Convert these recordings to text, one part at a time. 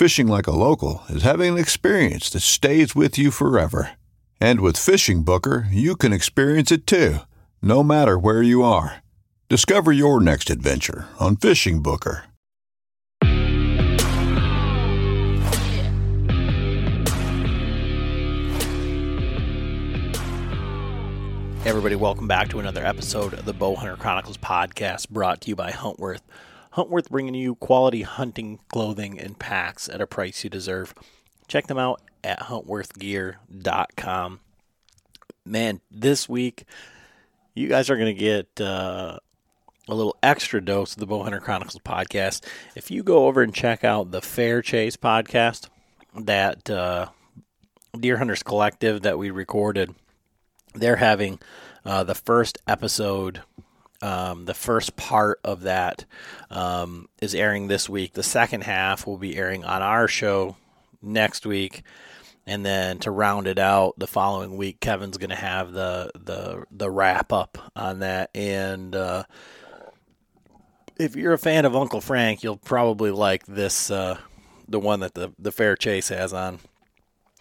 Fishing like a local is having an experience that stays with you forever. And with Fishing Booker, you can experience it too, no matter where you are. Discover your next adventure on Fishing Booker. Everybody, welcome back to another episode of the Bowhunter Chronicles podcast brought to you by Huntworth. Huntworth bringing you quality hunting clothing and packs at a price you deserve. Check them out at huntworthgear.com. Man, this week you guys are going to get uh, a little extra dose of the Bowhunter Chronicles podcast. If you go over and check out the Fair Chase podcast, that uh, Deer Hunters Collective that we recorded they're having uh, the first episode, um, the first part of that um, is airing this week. The second half will be airing on our show next week. And then to round it out, the following week, Kevin's going to have the, the the wrap up on that. And uh, if you're a fan of Uncle Frank, you'll probably like this, uh, the one that the the Fair Chase has on.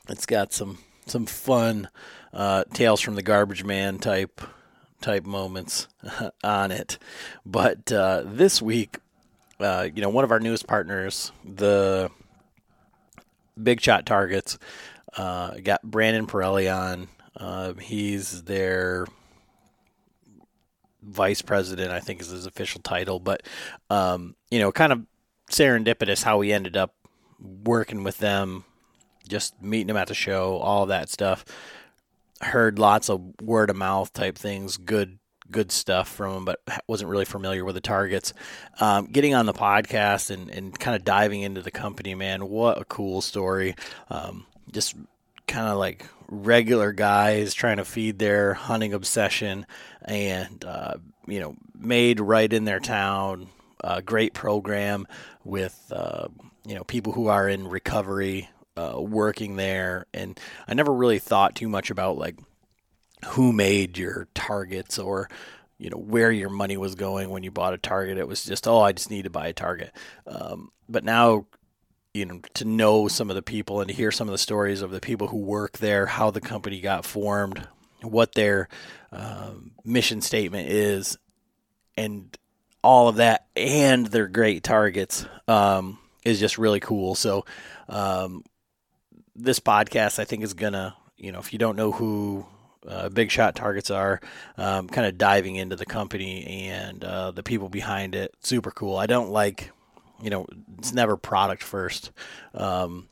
It's got some some fun uh, Tales from the Garbage Man type type moments on it. But uh, this week, uh, you know, one of our newest partners, the Big Shot Targets, uh, got Brandon Perelli on. Uh, he's their vice president, I think is his official title. But um, you know, kind of serendipitous how we ended up working with them, just meeting them at the show, all that stuff heard lots of word of mouth type things, good good stuff from him, but wasn't really familiar with the targets. Um, getting on the podcast and, and kind of diving into the company, man, what a cool story. Um, just kind of like regular guys trying to feed their hunting obsession and, uh, you know, made right in their town. Great program with, uh, you know, people who are in recovery uh, working there, and I never really thought too much about like who made your targets or you know where your money was going when you bought a target. It was just oh, I just need to buy a target. Um, but now, you know, to know some of the people and to hear some of the stories of the people who work there, how the company got formed, what their um, mission statement is, and all of that, and their great targets um, is just really cool. So, um, this podcast, I think, is gonna, you know, if you don't know who uh, big shot targets are, um, kind of diving into the company and uh, the people behind it. Super cool. I don't like, you know, it's never product first. Um,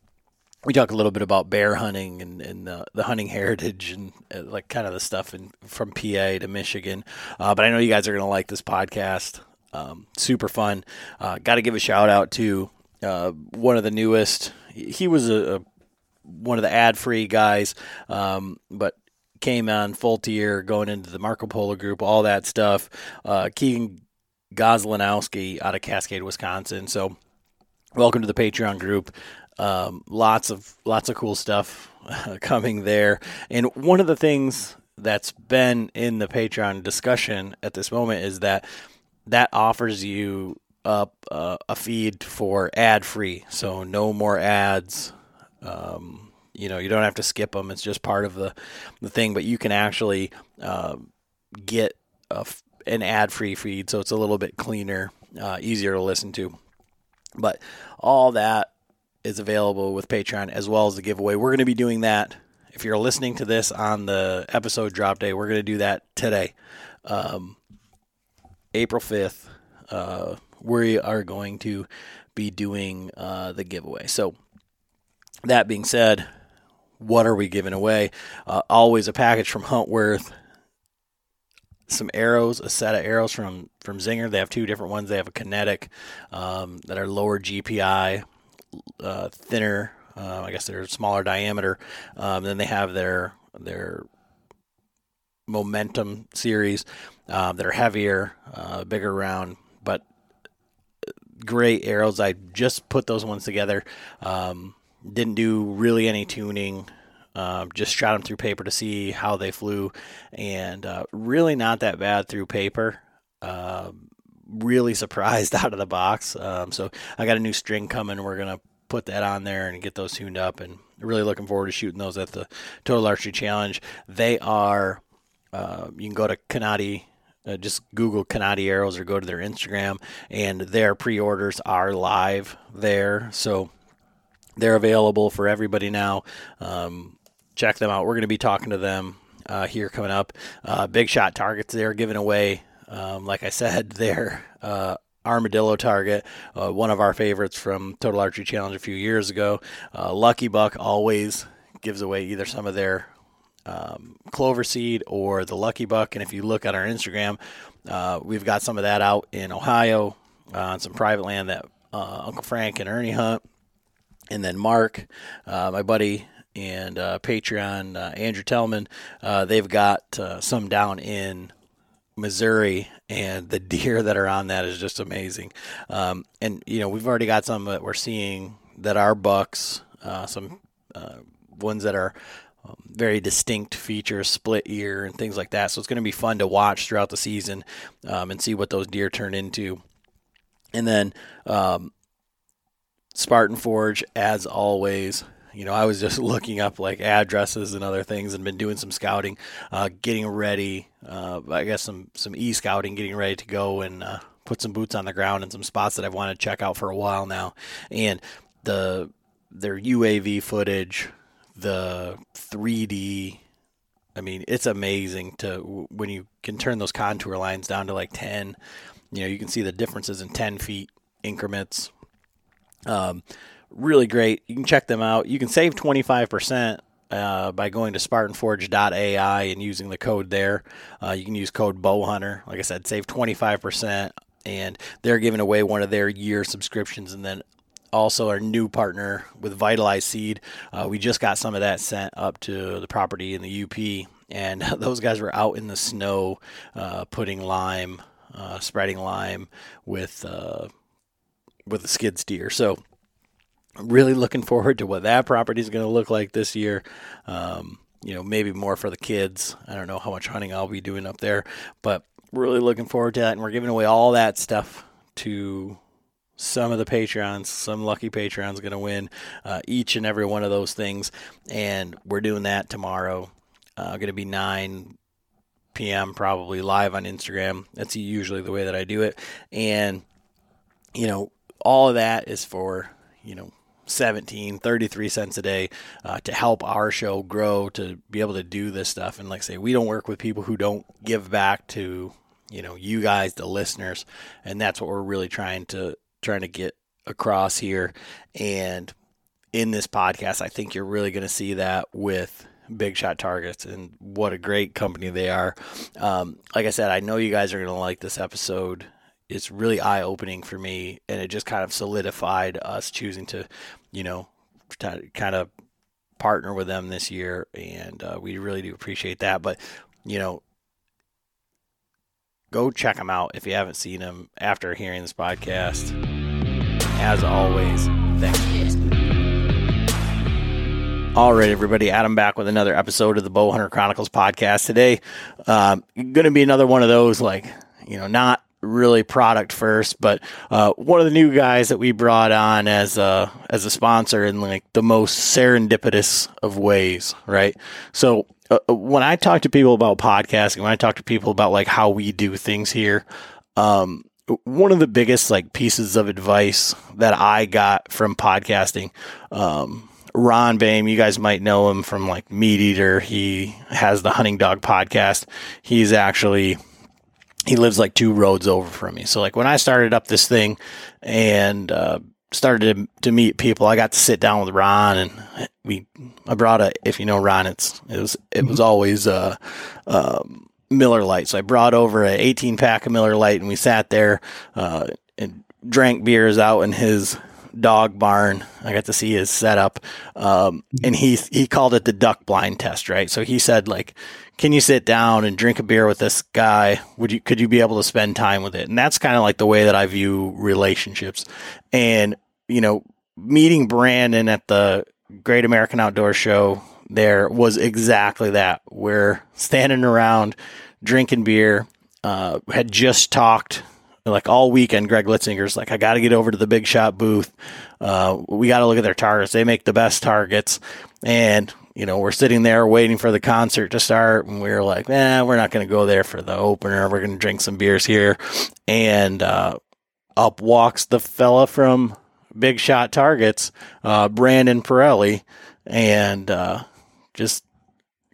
we talk a little bit about bear hunting and, and the, hunting heritage and uh, like kind of the stuff in, from PA to Michigan. Uh, but I know you guys are going to like this podcast. Um, super fun. Uh, Got to give a shout out to one of the newest. He was a, a one of the ad free guys, um, but came on full tier going into the Marco Polo group, all that stuff. Uh, Keegan Goslinowski out of Cascade, Wisconsin. So, welcome to the Patreon group. Um, lots of lots of cool stuff coming there. And one of the things that's been in the Patreon discussion at this moment is that that offers you up uh, a feed for ad free, so no more ads. Um, you know, you don't have to skip them. It's just part of the the thing, but you can actually uh, get an ad free feed, so it's a little bit cleaner, uh, easier to listen to. But all that is available with Patreon as well as the giveaway. We're going to be doing that. If you're listening to this on the episode drop day, we're going to do that today, um, April 5th. Uh, we are going to be doing uh, the giveaway. So, that being said, what are we giving away? Uh, always a package from Huntworth some arrows, a set of arrows from from Zinger. They have two different ones. They have a kinetic um, that are lower GPI, uh, thinner. Uh, I guess they're smaller diameter. Um, then they have their their momentum series um, that are heavier, uh, bigger round, but great arrows. I just put those ones together. Um, didn't do really any tuning. Um, just shot them through paper to see how they flew, and uh, really not that bad through paper. Uh, really surprised out of the box. Um, so I got a new string coming. We're gonna put that on there and get those tuned up, and really looking forward to shooting those at the Total Archery Challenge. They are. Uh, you can go to Canati uh, just Google Canati Arrows or go to their Instagram, and their pre-orders are live there. So they're available for everybody now. Um, check them out. We're going to be talking to them uh, here coming up. Uh, big shot targets they're giving away. Um, like I said, their uh, armadillo target, uh, one of our favorites from Total Archery Challenge a few years ago. Uh, Lucky Buck always gives away either some of their um, clover seed or the Lucky Buck. And if you look at our Instagram, uh, we've got some of that out in Ohio on some private land that Uncle Frank and Ernie hunt. And then Mark, my buddy and uh, Patreon, uh, Andrew Tellman, uh, they've got uh, some down in Missouri, and the deer that are on that is just amazing. Um, and you know, we've already got some that we're seeing that are bucks, uh, some uh, ones that are um, very distinct features, split ear, and things like that. So it's going to be fun to watch throughout the season um, and see what those deer turn into. And then um, Spartan Forge, as always, you know, I was just looking up like addresses and other things, and been doing some scouting, uh, getting ready. Uh, I guess some some e scouting, getting ready to go and uh, put some boots on the ground in some spots that I've wanted to check out for a while now. And the their UAV footage, the 3D. I mean, it's amazing to when you can turn those contour lines down to like 10. You know, you can see the differences in 10 feet increments. Um, really great. You can check them out. You can save 25% uh, by going to SpartanForge.ai and using the code there. Uh, you can use code Bowhunter. Like I said, save 25%. And they're giving away one of their year subscriptions. And then also our new partner with Vitalize Seed. Uh, we just got some of that sent up to the property in the UP. And those guys were out in the snow uh, putting lime, uh, spreading lime with uh, with the skid steer. So really looking forward to what that property is going to look like this year. Um, you know, maybe more for the kids. I don't know how much hunting I'll be doing up there, but really looking forward to that. And we're giving away all that stuff to some of the Patreons. Some lucky Patreons going to win uh, each and every one of those things. And we're doing that tomorrow. Uh, going to be 9 p.m. probably live on Instagram. That's usually the way that I do it. And, you know, all of that is for, you know, 17 33 cents a day uh, to help our show grow to be able to do this stuff. And like I say we don't work with people who don't give back to you know you guys the listeners. And that's what we're really trying to trying to get across here. And in this podcast I think you're really going to see that with Big Shot Targets and what a great company they are. Um, like I said, I know you guys are going to like this episode it's really eye opening for me, and it just kind of solidified us choosing to, you know, kind of partner with them this year, and uh, we really do appreciate that. But you know, go check them out if you haven't seen them after hearing this podcast. As always, thanks for listening. All right, everybody. Adam back with another episode of the Bowhunter Chronicles podcast. Today, um, going to be another one of those, like, you know, not really product first, but uh, one of the new guys that we brought on as a as a sponsor in like the most serendipitous of ways, right? So uh, uh when I talk to people about podcasting, when I talk to people about like how we do things here, um, one of the biggest like pieces of advice that I got from podcasting, um, Ron Boehme, you guys might know him from like Meat Eater. He has the Hunting Dog podcast. He's actually he lives like two roads over from me. So like when I started up this thing and uh, started to, to, meet people, I got to sit down with Ron and we I brought a if you know Ron, it's it was it was always uh, um, Miller Lite. So I brought over an 18 pack of Miller Lite and we sat there uh, and drank beers out in his dog barn. I got to see his setup, um, and he he called it the duck blind test, right? So he said like, "Can you sit down and drink a beer with this guy? Would you could you be able to spend time with it?" And that's kind of like the way that I view relationships. And you know, meeting Brandon at the Great American Outdoor Show there was exactly that. We're standing around drinking beer. Uh, had just talked like all weekend, Greg Litzinger's like, I got to get over to the big shot booth. Uh, we got to look at their targets. They make the best targets. And, you know, we're sitting there waiting for the concert to start. And we are like, nah, we're not going to go there for the opener. We're going to drink some beers here. And, uh, up walks the fella from Big Shot Targets, uh, Brandon Perelli, and, uh, just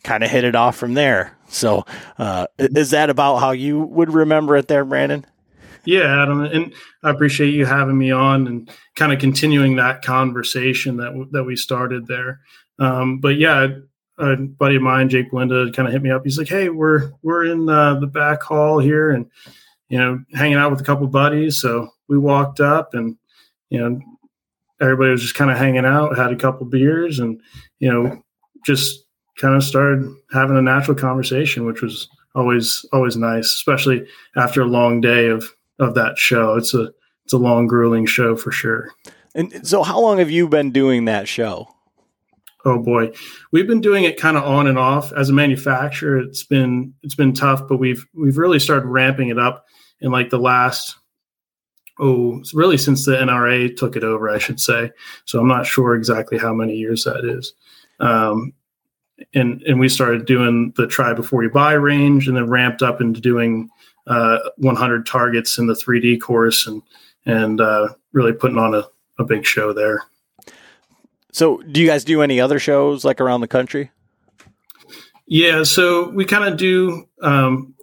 kind of hit it off from there. So, uh, is that about how you would remember it there, Brandon? Yeah, Adam, and I appreciate you having me on and kind of continuing that conversation that that we started there. Um, but yeah, a buddy of mine, Jake Belinda, kind of hit me up. He's like, "Hey, we're we're in the back hall here, and you know, hanging out with a couple buddies." So we walked up, and you know, everybody was just kind of hanging out, had a couple beers, and you know, just kind of started having a natural conversation, which was always always nice, especially after a long day of of that show. It's a it's a long, grueling show for sure. And so, how long have you been doing that show? Oh boy, we've been doing it kind of on and off. As a manufacturer, it's been it's been tough, but we've we've really started ramping it up in like the last oh really since the NRA took it over, I should say. So I'm not sure exactly how many years that is. Um, and and we started doing the try before you buy range, and then ramped up into doing uh, 100 targets in the 3D course and and uh, really putting on a, a big show there. So, do you guys do any other shows like around the country? Yeah, so we kind of do um,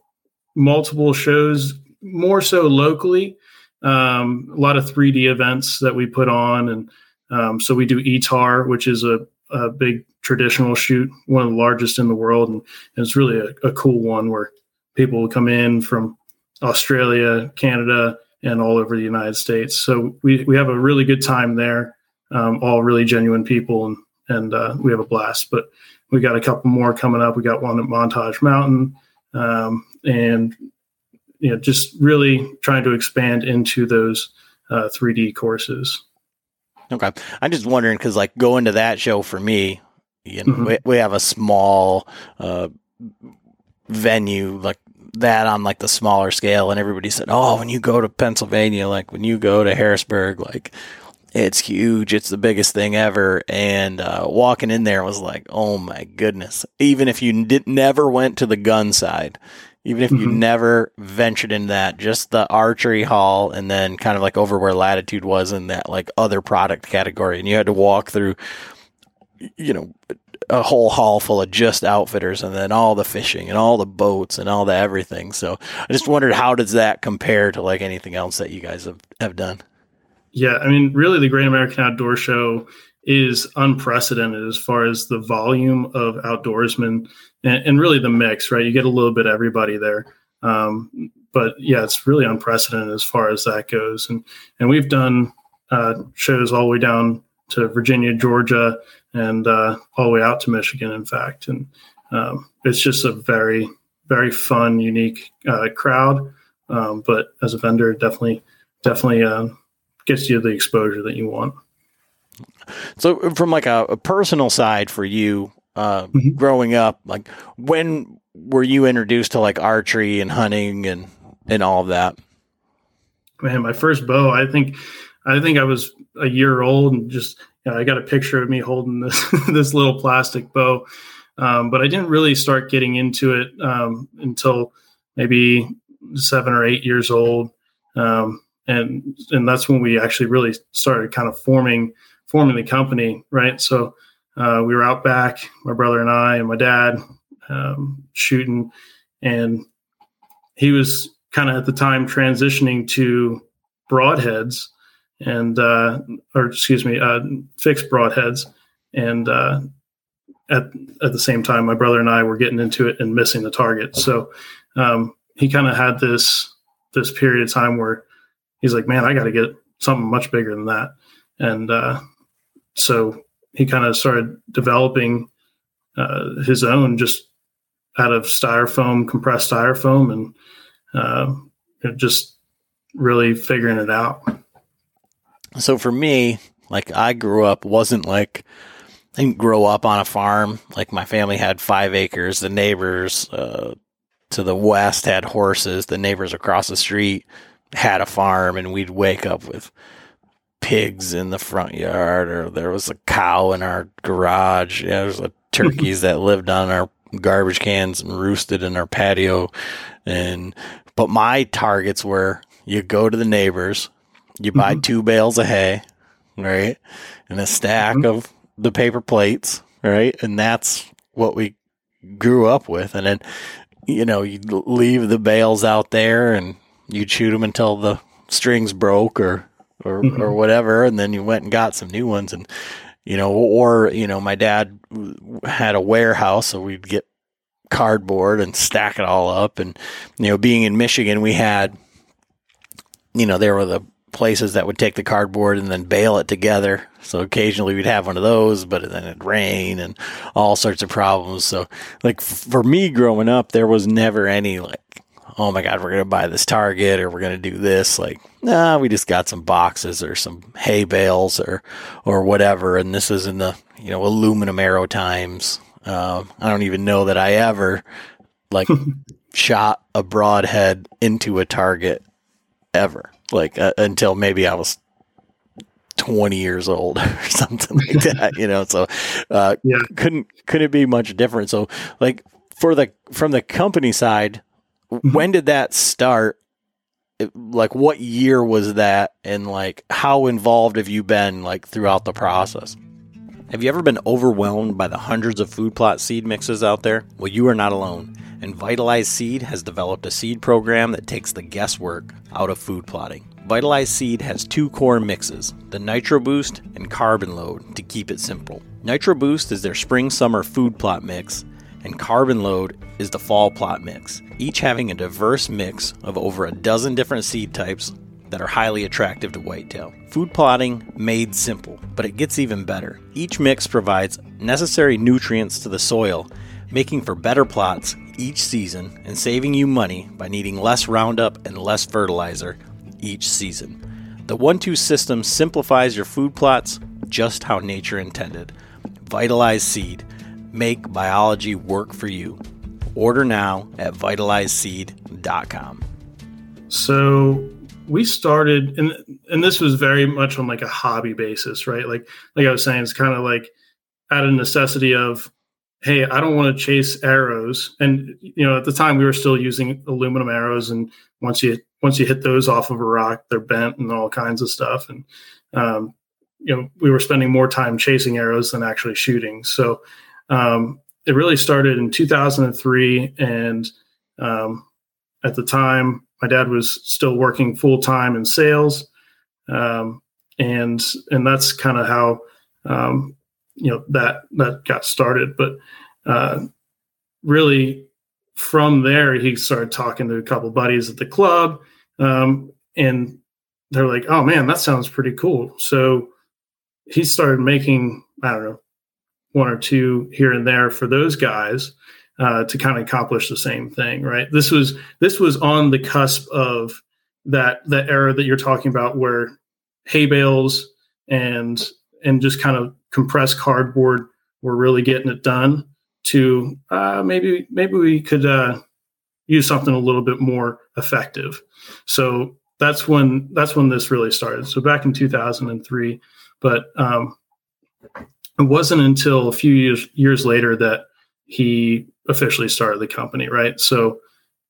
multiple shows, more so locally. Um, a lot of 3D events that we put on, and um, so we do ETAR, which is a, a, big traditional shoot, one of the largest in the world, and, and it's really a, a cool one where people will come in from Australia, Canada, and all over the United States. So we, we have a really good time there. Um, all really genuine people, and and uh, we have a blast. But we got a couple more coming up. We got one at Montage Mountain, um, and you know, just really trying to expand into those uh, 3D courses. Okay, I'm just wondering because like going to that show for me, you know, mm-hmm. we, we have a small uh, venue like that on like the smaller scale and everybody said oh when you go to pennsylvania like when you go to harrisburg like it's huge it's the biggest thing ever and uh, walking in there was like oh my goodness even if you did never went to the gun side even if you mm-hmm. never ventured in that just the archery hall and then kind of like over where latitude was in that like other product category and you had to walk through you know a whole hall full of just outfitters and then all the fishing and all the boats and all the everything. So I just wondered how does that compare to like anything else that you guys have, have done? Yeah, I mean, really, the Great American Outdoor Show is unprecedented as far as the volume of outdoorsmen and, and really the mix, right? You get a little bit of everybody there. Um, but yeah, it's really unprecedented as far as that goes. And and we've done uh, shows all the way down to Virginia, Georgia, and uh, all the way out to Michigan, in fact. And um, it's just a very, very fun, unique uh, crowd. Um, but as a vendor, definitely, definitely uh, gets you the exposure that you want. So, from like a, a personal side for you, uh, mm-hmm. growing up, like when were you introduced to like archery and hunting and and all of that? Man, my first bow, I think, I think I was a year old and just you know, I got a picture of me holding this this little plastic bow, um, but I didn't really start getting into it um, until maybe seven or eight years old, um, and and that's when we actually really started kind of forming forming the company, right? So uh, we were out back, my brother and I and my dad um, shooting, and he was kind of at the time transitioning to broadheads and uh, or excuse me, uh, fixed broadheads, and uh, at at the same time, my brother and I were getting into it and missing the target. So um, he kind of had this this period of time where he's like, "Man, I got to get something much bigger than that," and uh, so he kind of started developing uh, his own just out of styrofoam, compressed styrofoam, and uh, just really figuring it out. So for me, like I grew up, wasn't like I didn't grow up on a farm. Like my family had five acres. The neighbors uh, to the west had horses. The neighbors across the street had a farm, and we'd wake up with pigs in the front yard, or there was a cow in our garage. Yeah, there was a turkeys that lived on our garbage cans and roosted in our patio. And but my targets were you go to the neighbors, you buy mm-hmm. two bales of hay, right, and a stack mm-hmm. of the paper plates, right, and that's what we grew up with. And then you know you leave the bales out there and you shoot them until the strings broke or or mm-hmm. or whatever, and then you went and got some new ones and you know, or you know, my dad had a warehouse, so we'd get cardboard and stack it all up. And you know, being in Michigan, we had, you know, there were the places that would take the cardboard and then bale it together. So occasionally we'd have one of those, but then it'd rain and all sorts of problems. So like for me growing up, there was never any like oh my God, we're going to buy this Target or we're going to do this. Like, nah, we just got some boxes or some hay bales or, or whatever. And this is in the, you know, aluminum arrow times. Um, I don't even know that I ever like shot a broadhead into a target ever, like uh, until maybe I was 20 years old or something like that, you know, so, uh, yeah. couldn't, couldn't be much different. So like for the, from the company side. Mm-hmm. when did that start? Like, what year was that? And like, how involved have you been like throughout the process? Have you ever been overwhelmed by the hundreds of food plot seed mixes out there? Well, you are not alone. And Vitalize Seed has developed a seed program that takes the guesswork out of food plotting. Vitalize Seed has two core mixes, the Nitro Boost and Carbon Load, to keep it simple. Nitro Boost is their spring summer food plot mix, and Carbon Load is the fall plot mix, each having a diverse mix of over a dozen different seed types that are highly attractive to whitetail. Food plotting made simple, but it gets even better. Each mix provides necessary nutrients to the soil, making for better plots each season and saving you money by needing less Roundup and less fertilizer each season. The 1 2 system simplifies your food plots just how nature intended. Vitalize Seed Make biology work for you. Order now at vitalizeseed.com. So we started and and this was very much on like a hobby basis, right? Like like I was saying, it's kind of like out of necessity of hey, I don't want to chase arrows. And you know, at the time we were still using aluminum arrows and once you once you hit those off of a rock, they're bent and all kinds of stuff. And um, you know, we were spending more time chasing arrows than actually shooting. So um, it really started in 2003, and um, at the time, my dad was still working full time in sales, um, and and that's kind of how um, you know that that got started. But uh, really, from there, he started talking to a couple buddies at the club, um, and they're like, "Oh man, that sounds pretty cool." So he started making I don't know one or two here and there for those guys uh, to kind of accomplish the same thing, right? This was this was on the cusp of that that era that you're talking about, where hay bales and and just kind of compressed cardboard were really getting it done to uh, maybe maybe we could uh, use something a little bit more effective. So that's when that's when this really started. So back in 2003, but um, it wasn't until a few years years later that he officially started the company. Right. So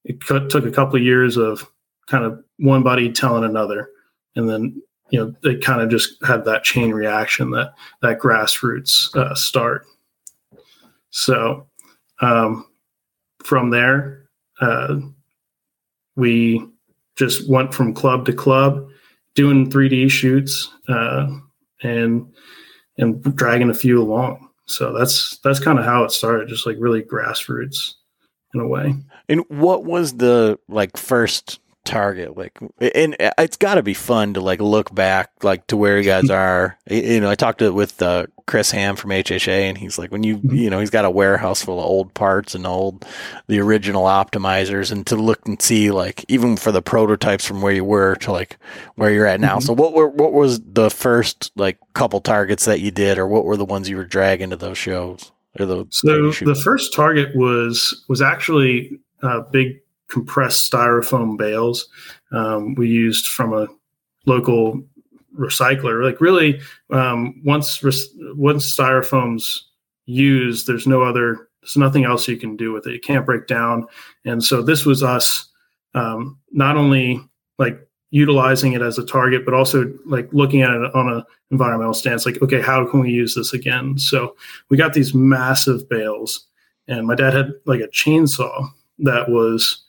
it took a couple of years of kind of one buddy telling another, and then you know they kind of just had that chain reaction that that grassroots uh, start. So um, from there, uh, we just went from club to club, doing 3D shoots uh, and and dragging a few along. So that's that's kind of how it started, just like really grassroots in a way. And what was the like first target like and it's got to be fun to like look back like to where you guys are you know i talked to with uh, chris ham from hha and he's like when you mm-hmm. you know he's got a warehouse full of old parts and old the original optimizers and to look and see like even for the prototypes from where you were to like where you're at now mm-hmm. so what were what was the first like couple targets that you did or what were the ones you were dragging to those shows or the so the first target was was actually a big compressed styrofoam bales um, we used from a local recycler. Like really, um, once once styrofoam's used, there's no other, there's nothing else you can do with it. It can't break down. And so this was us um, not only like utilizing it as a target, but also like looking at it on an environmental stance. Like, okay, how can we use this again? So we got these massive bales, and my dad had like a chainsaw that was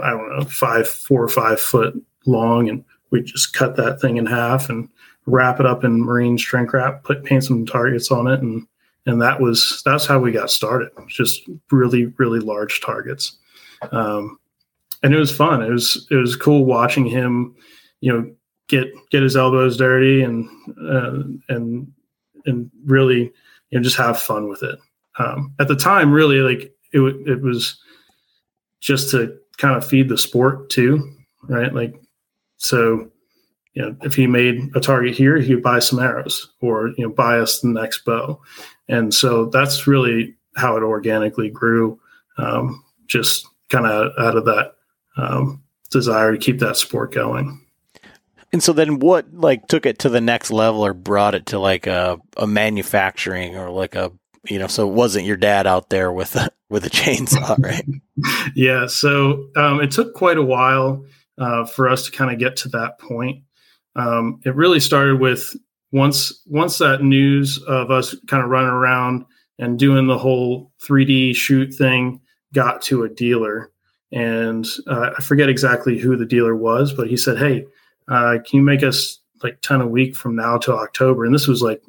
I don't know, five, four or five foot long, and we just cut that thing in half and wrap it up in marine shrink wrap, put paint some targets on it, and and that was that's how we got started. Just really, really large targets, um, and it was fun. It was it was cool watching him, you know, get get his elbows dirty and uh, and and really you know just have fun with it. Um, at the time, really like it it was just to kind of feed the sport too, right? Like, so, you know, if he made a target here, he would buy some arrows or, you know, buy us the next bow. And so that's really how it organically grew, um, just kind of out of that um, desire to keep that sport going. And so then what like took it to the next level or brought it to like a, a manufacturing or like a you know, so it wasn't your dad out there with with a chainsaw, right? yeah. So um, it took quite a while uh, for us to kind of get to that point. Um, it really started with once once that news of us kind of running around and doing the whole 3D shoot thing got to a dealer, and uh, I forget exactly who the dealer was, but he said, "Hey, uh, can you make us like ten a week from now to October?" And this was like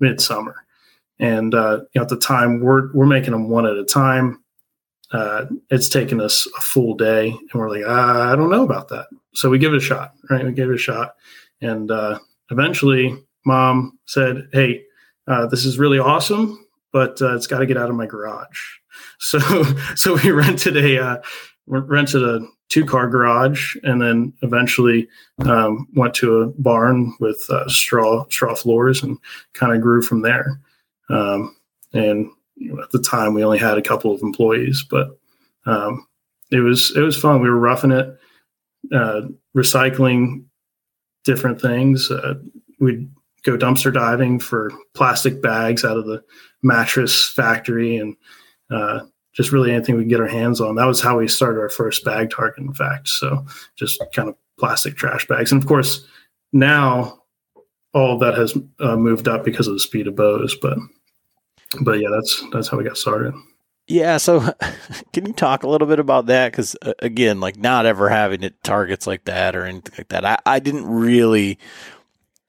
midsummer and uh, you know, at the time, we're we're making them one at a time. Uh, it's taken us a full day, and we're like, ah, I don't know about that. So we give it a shot, right? We gave it a shot, and uh, eventually, mom said, "Hey, uh, this is really awesome, but uh, it's got to get out of my garage." So, so we rented a uh, rented a two car garage, and then eventually um, went to a barn with uh, straw straw floors, and kind of grew from there. Um, and you know, at the time, we only had a couple of employees, but um, it was it was fun. We were roughing it, uh, recycling different things. Uh, we'd go dumpster diving for plastic bags out of the mattress factory, and uh, just really anything we could get our hands on. That was how we started our first bag target. In fact, so just kind of plastic trash bags, and of course now all that has uh, moved up because of the speed of bows, but but yeah, that's that's how we got started. Yeah, so can you talk a little bit about that? Because uh, again, like not ever having it targets like that or anything like that, I, I didn't really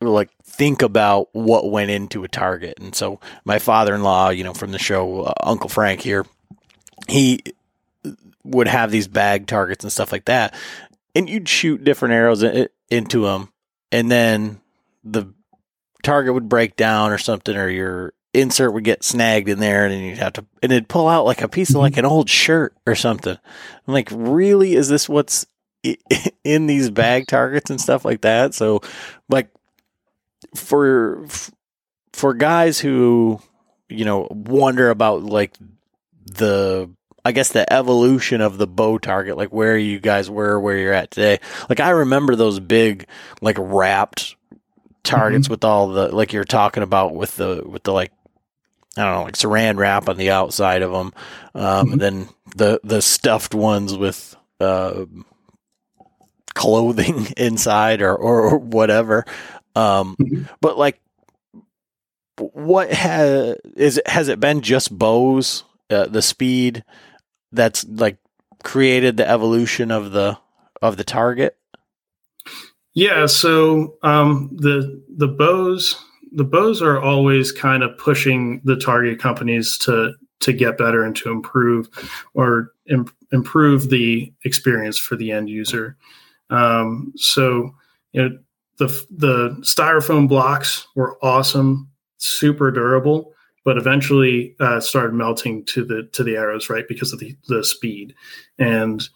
like think about what went into a target. And so my father-in-law, you know, from the show uh, Uncle Frank here, he would have these bag targets and stuff like that, and you'd shoot different arrows in, into them, and then the target would break down or something, or your insert would get snagged in there and then you'd have to and it'd pull out like a piece of like mm-hmm. an old shirt or something. I'm like, really? Is this what's in these bag targets and stuff like that? So like for for guys who you know wonder about like the I guess the evolution of the bow target, like where you guys were, where you're at today. Like I remember those big, like wrapped targets mm-hmm. with all the like you're talking about with the with the like I don't know like saran wrap on the outside of them, um, mm-hmm. and then the the stuffed ones with uh, clothing inside or or whatever. Um, mm-hmm. But like, what has is it, has it been just bows, uh, the speed that's like created the evolution of the of the target? Yeah, so um, the the bows the bows are always kind of pushing the target companies to to get better and to improve or Im- improve the experience for the end user. Um, so you know the the styrofoam blocks were awesome, super durable, but eventually uh, started melting to the to the arrows right because of the the speed and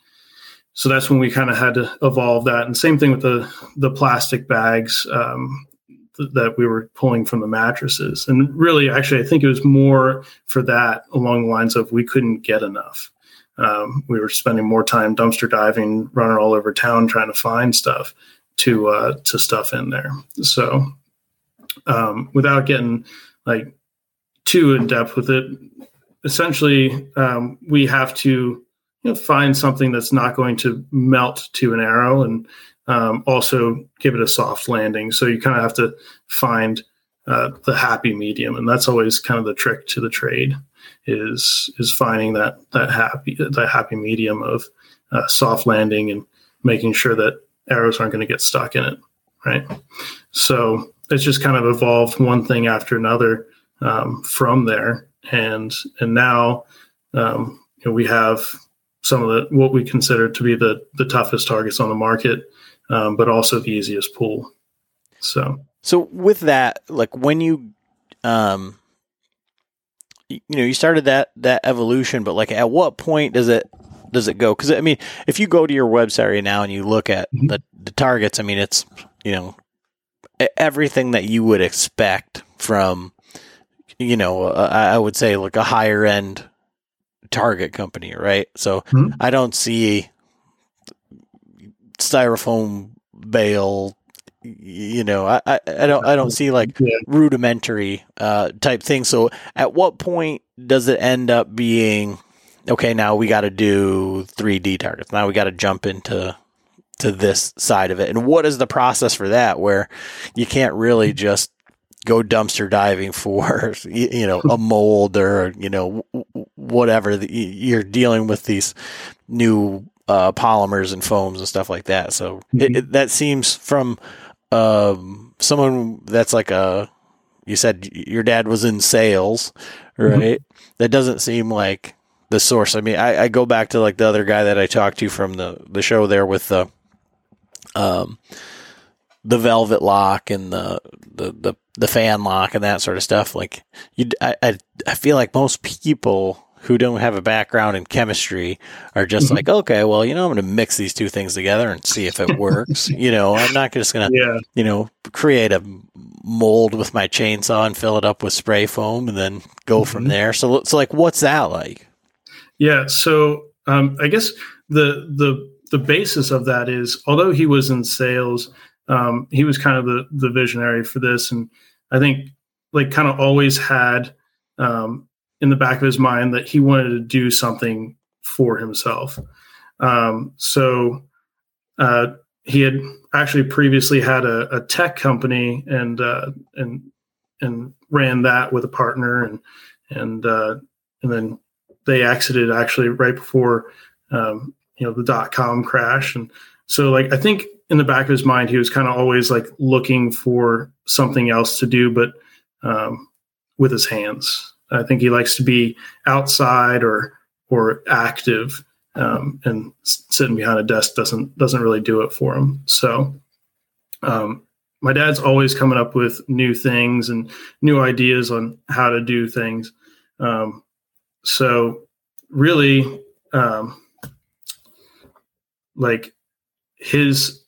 so that's when we kind of had to evolve that. And same thing with the the plastic bags um, th- that we were pulling from the mattresses. And really actually i think it was more for that along the lines of we couldn't get enough. Um, we were spending more time dumpster diving running all over town trying to find stuff to uh, to stuff in there. So um, without getting like too in depth with it essentially um, we have to you know, find something that's not going to melt to an arrow and um, also give it a soft landing. So you kind of have to find uh, the happy medium, and that's always kind of the trick to the trade is is finding that that happy that happy medium of uh, soft landing and making sure that arrows aren't going to get stuck in it, right? So it's just kind of evolved one thing after another um, from there, and and now um, you know, we have some of the what we consider to be the the toughest targets on the market, um, but also the easiest pool. So, so with that, like when you, um, you know, you started that that evolution, but like at what point does it does it go? Because I mean, if you go to your website right now and you look at mm-hmm. the the targets, I mean, it's you know everything that you would expect from you know, uh, I would say like a higher end target company, right? So mm-hmm. I don't see styrofoam bale you know I, I, don't i don't see like yeah. rudimentary uh type thing so at what point does it end up being okay now we got to do 3d targets now we got to jump into to this side of it and what is the process for that where you can't really mm-hmm. just go dumpster diving for you know a mold or you know whatever you're dealing with these new uh, polymers and foams and stuff like that so mm-hmm. it, it, that seems from um, someone that's like a you said your dad was in sales mm-hmm. right mm-hmm. that doesn't seem like the source i mean I, I, go back to like the other guy that i talked to from the the show there with the um the velvet lock and the the the the fan lock and that sort of stuff. Like you, I, I, I feel like most people who don't have a background in chemistry are just mm-hmm. like, okay, well, you know, I'm going to mix these two things together and see if it works. you know, I'm not just going to, yeah. you know, create a mold with my chainsaw and fill it up with spray foam and then go mm-hmm. from there. So, so like, what's that like? Yeah. So, um, I guess the, the, the basis of that is, although he was in sales, um, he was kind of the the visionary for this, and I think like kind of always had um, in the back of his mind that he wanted to do something for himself. Um, so uh, he had actually previously had a, a tech company and uh, and and ran that with a partner and and uh, and then they exited actually right before um, you know the dot com crash and so like I think in the back of his mind, he was kind of always like looking for something else to do, but um, with his hands. I think he likes to be outside or or active, um, and sitting behind a desk doesn't doesn't really do it for him. So, um, my dad's always coming up with new things and new ideas on how to do things. Um, so, really, um, like his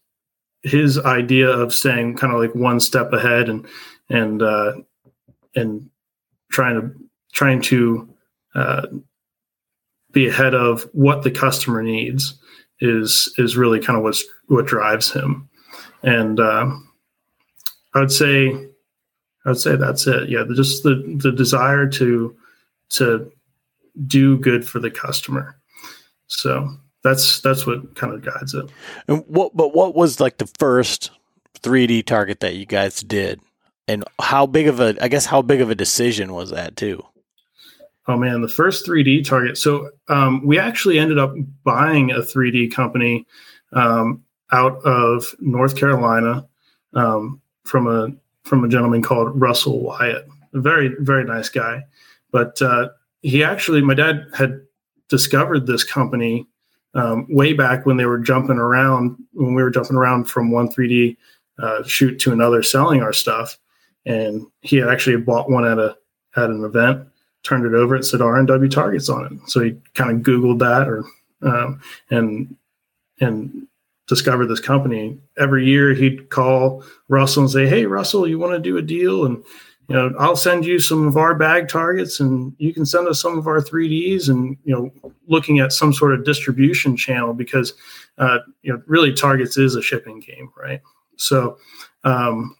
his idea of staying kind of like one step ahead and and uh, and trying to trying to uh, be ahead of what the customer needs is is really kind of what's what drives him. And uh, I would say I would say that's it. Yeah, just the the desire to to do good for the customer. So that's that's what kind of guides it. And what but what was like the first 3D target that you guys did? And how big of a I guess how big of a decision was that too? Oh man, the first 3D target. So um, we actually ended up buying a 3D company um, out of North Carolina um, from a from a gentleman called Russell Wyatt. A very very nice guy, but uh, he actually my dad had discovered this company um, way back when they were jumping around when we were jumping around from one 3D uh, shoot to another selling our stuff, and he had actually bought one at a at an event turned it over. It said RNW targets on it. So he kind of Googled that or um, and and discovered this company. Every year he'd call Russell and say, "Hey, Russell, you want to do a deal?" And you know, I'll send you some of our bag targets, and you can send us some of our 3ds. And you know, looking at some sort of distribution channel because uh, you know, really targets is a shipping game, right? So. Um,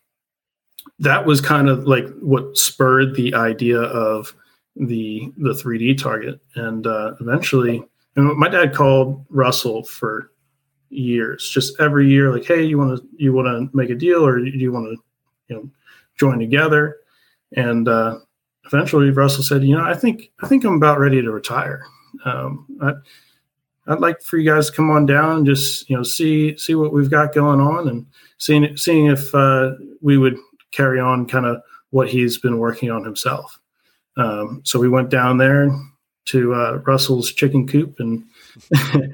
that was kind of like what spurred the idea of the the 3D target, and uh, eventually, and my dad called Russell for years, just every year, like, hey, you want to you want to make a deal, or do you want to you know join together? And uh, eventually, Russell said, you know, I think I think I'm about ready to retire. Um, I, I'd like for you guys to come on down and just you know see see what we've got going on and seeing seeing if uh, we would carry on kind of what he's been working on himself. Um, so we went down there to uh, Russell's chicken coop and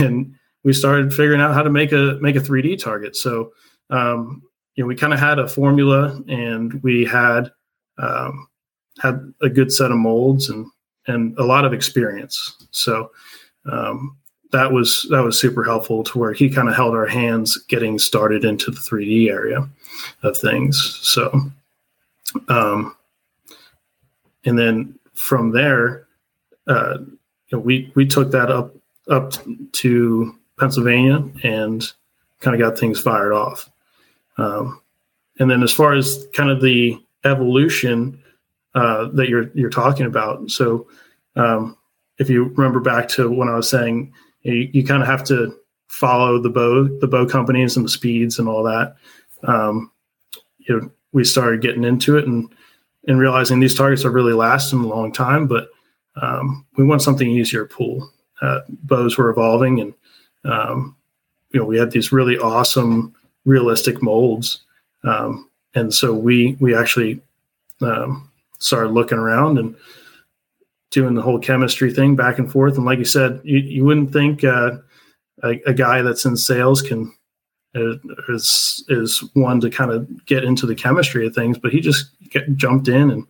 and we started figuring out how to make a make a 3D target. So um, you know we kind of had a formula and we had um, had a good set of molds and and a lot of experience. So um, that was that was super helpful to where he kind of held our hands getting started into the 3D area of things. So um, and then from there, uh, you know, we we took that up up to Pennsylvania and kind of got things fired off. Um, and then as far as kind of the evolution uh, that you're you're talking about, so um, if you remember back to when I was saying you, you kind of have to follow the bow the bow companies and the speeds and all that. Um, you know, we started getting into it and and realizing these targets are really lasting a long time, but um, we want something easier to pull. Uh, bows were evolving, and um, you know we had these really awesome, realistic molds, um, and so we we actually um, started looking around and doing the whole chemistry thing back and forth. And like you said, you, you wouldn't think uh, a, a guy that's in sales can is is one to kind of get into the chemistry of things, but he just get, jumped in and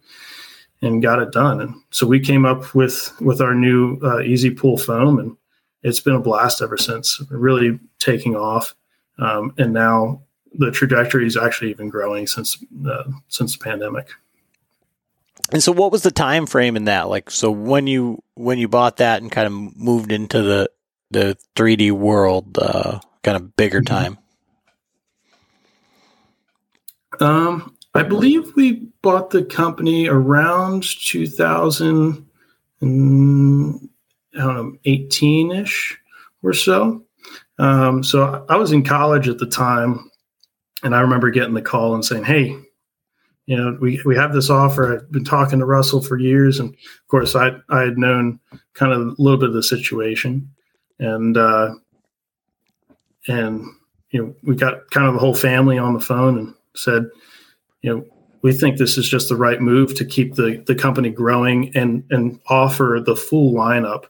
and got it done. And so we came up with with our new uh, Easy Pull foam, and it's been a blast ever since. Really taking off, um, and now the trajectory is actually even growing since uh, since the pandemic. And so, what was the time frame in that? Like, so when you when you bought that and kind of moved into the the 3D world, uh, kind of bigger mm-hmm. time. Um, I believe we bought the company around 2000, I don't know, 18 ish or so. Um, so I was in college at the time, and I remember getting the call and saying, "Hey, you know, we we have this offer. I've been talking to Russell for years, and of course, I I had known kind of a little bit of the situation, and uh, and you know, we got kind of the whole family on the phone and said, you know, we think this is just the right move to keep the the company growing and and offer the full lineup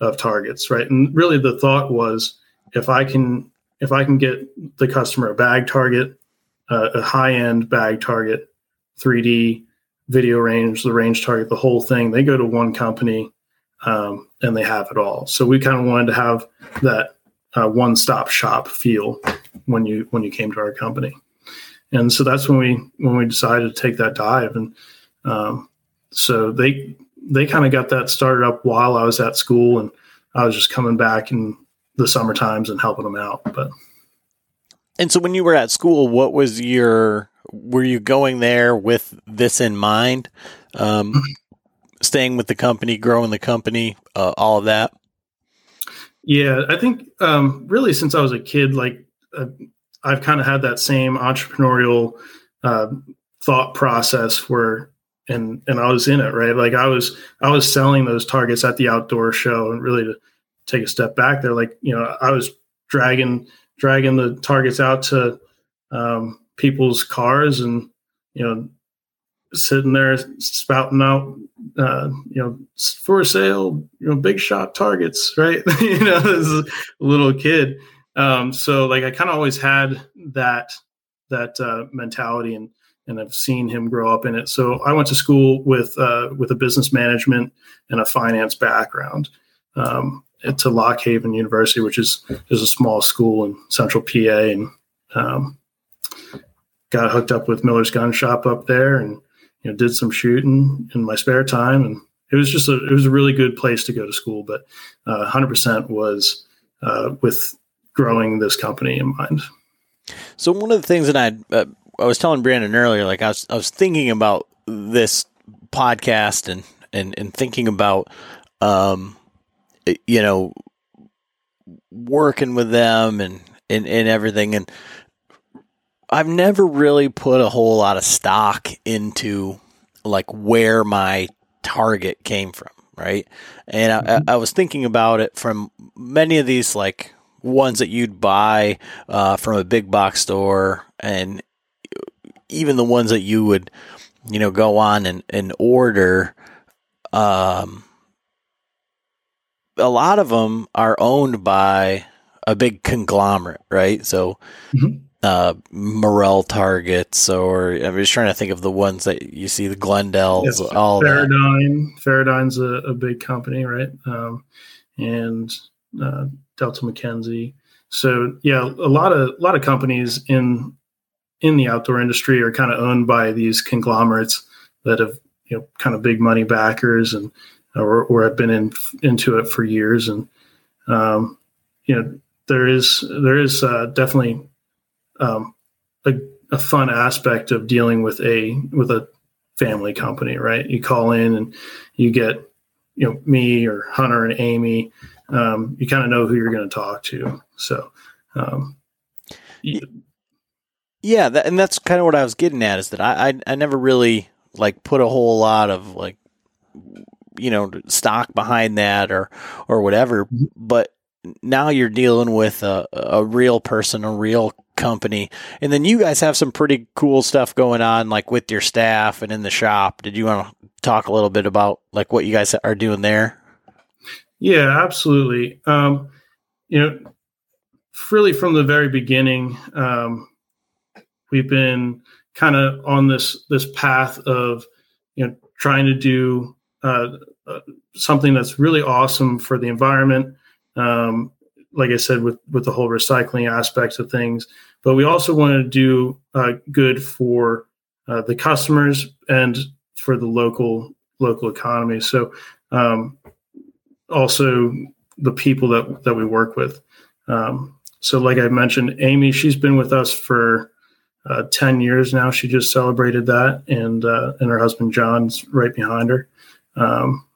of targets, right? And really, the thought was if I can if I can get the customer a bag target, uh, a high end bag target, 3D video range, the range target, the whole thing, they go to one company um, and they have it all. So we kind of wanted to have that uh, one stop shop feel when you when you came to our company and so that's when we when we decided to take that dive and Um, so they they kind of got that started up while I was at school, and I was just coming back in the summer times and helping them out. But and so when you were at school, what was your were you going there with this in mind? Um, staying with the company, growing the company, uh, all of that. Yeah, I think um, really since I was a kid, like uh, I've kind of had that same entrepreneurial uh, thought process where, and and I was in it, right? Like I was I was selling those targets at the outdoor show, and really to take a step back there, like you know I was dragging dragging the targets out to um, people's cars and you know sitting there spouting out uh, you know for sale you know big shot targets right? You know as a little kid. Um, so like i kind of always had that that uh, mentality and and i've seen him grow up in it. So i went to school with uh, with a business management and a finance background. Um, to lock haven university which is is a small school in central pa and um, got hooked up with miller's gun shop up there and you know, did some shooting in my spare time, and it was just a it was a really good place to go to school. But uh, 100% was uh, with growing this company in mind. So one of the things that I uh, I was telling Brandon earlier, like I was I was thinking about this podcast and and and thinking about um you know working with them and and, and everything and I've never really put a whole lot of stock into like where my target came from, right? And I, mm-hmm. I, was thinking about it from many of these like ones that you'd buy uh, from a big box store, and even the ones that you would, you know, go on and, and order. Um, a lot of them are owned by a big conglomerate, right? So. Mm-hmm uh, Morrell targets, or I'm just trying to think of the ones that you see the Glendels, yes, all Feradyne. Feradyne's a, a, big company, right? Um, and uh, Delta McKenzie. So yeah, a lot of a lot of companies in in the outdoor industry are kind of owned by these conglomerates that have you know kind of big money backers and or, or have been in into it for years and um, you know there is there is uh, definitely um, a, a fun aspect of dealing with a with a family company, right? You call in and you get you know me or Hunter and Amy. Um, you kind of know who you're going to talk to. So, um, yeah, that, and that's kind of what I was getting at is that I, I I never really like put a whole lot of like you know stock behind that or or whatever, mm-hmm. but now you're dealing with a, a real person, a real company. And then you guys have some pretty cool stuff going on, like with your staff and in the shop. Did you want to talk a little bit about like what you guys are doing there? Yeah, absolutely. Um, you know, really from the very beginning, um, we've been kind of on this this path of you know trying to do uh, uh, something that's really awesome for the environment um, like I said, with with the whole recycling aspects of things. But we also want to do uh, good for uh, the customers and for the local local economy. So um, also the people that that we work with. Um, so, like I mentioned, Amy, she's been with us for uh, ten years now. She just celebrated that, and uh, and her husband John's right behind her. Um,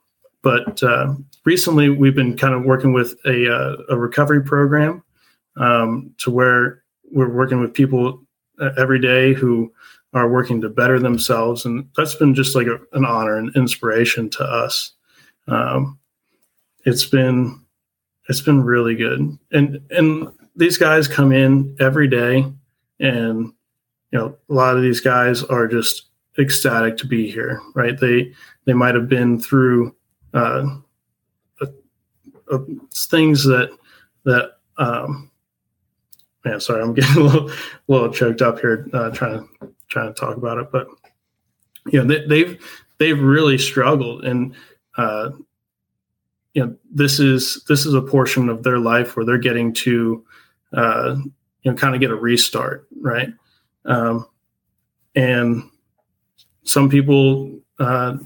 but uh, recently, we've been kind of working with a, uh, a recovery program um, to where we're working with people uh, every day who are working to better themselves, and that's been just like a, an honor and inspiration to us. Um, it's been it's been really good, and and these guys come in every day, and you know a lot of these guys are just ecstatic to be here. Right? They they might have been through uh, things that that um, man, sorry, I'm getting a little, a little choked up here uh, trying to trying to talk about it, but you know they, have they've, they've really struggled, and uh, you know this is this is a portion of their life where they're getting to uh, you know kind of get a restart, right? Um, and some people uh,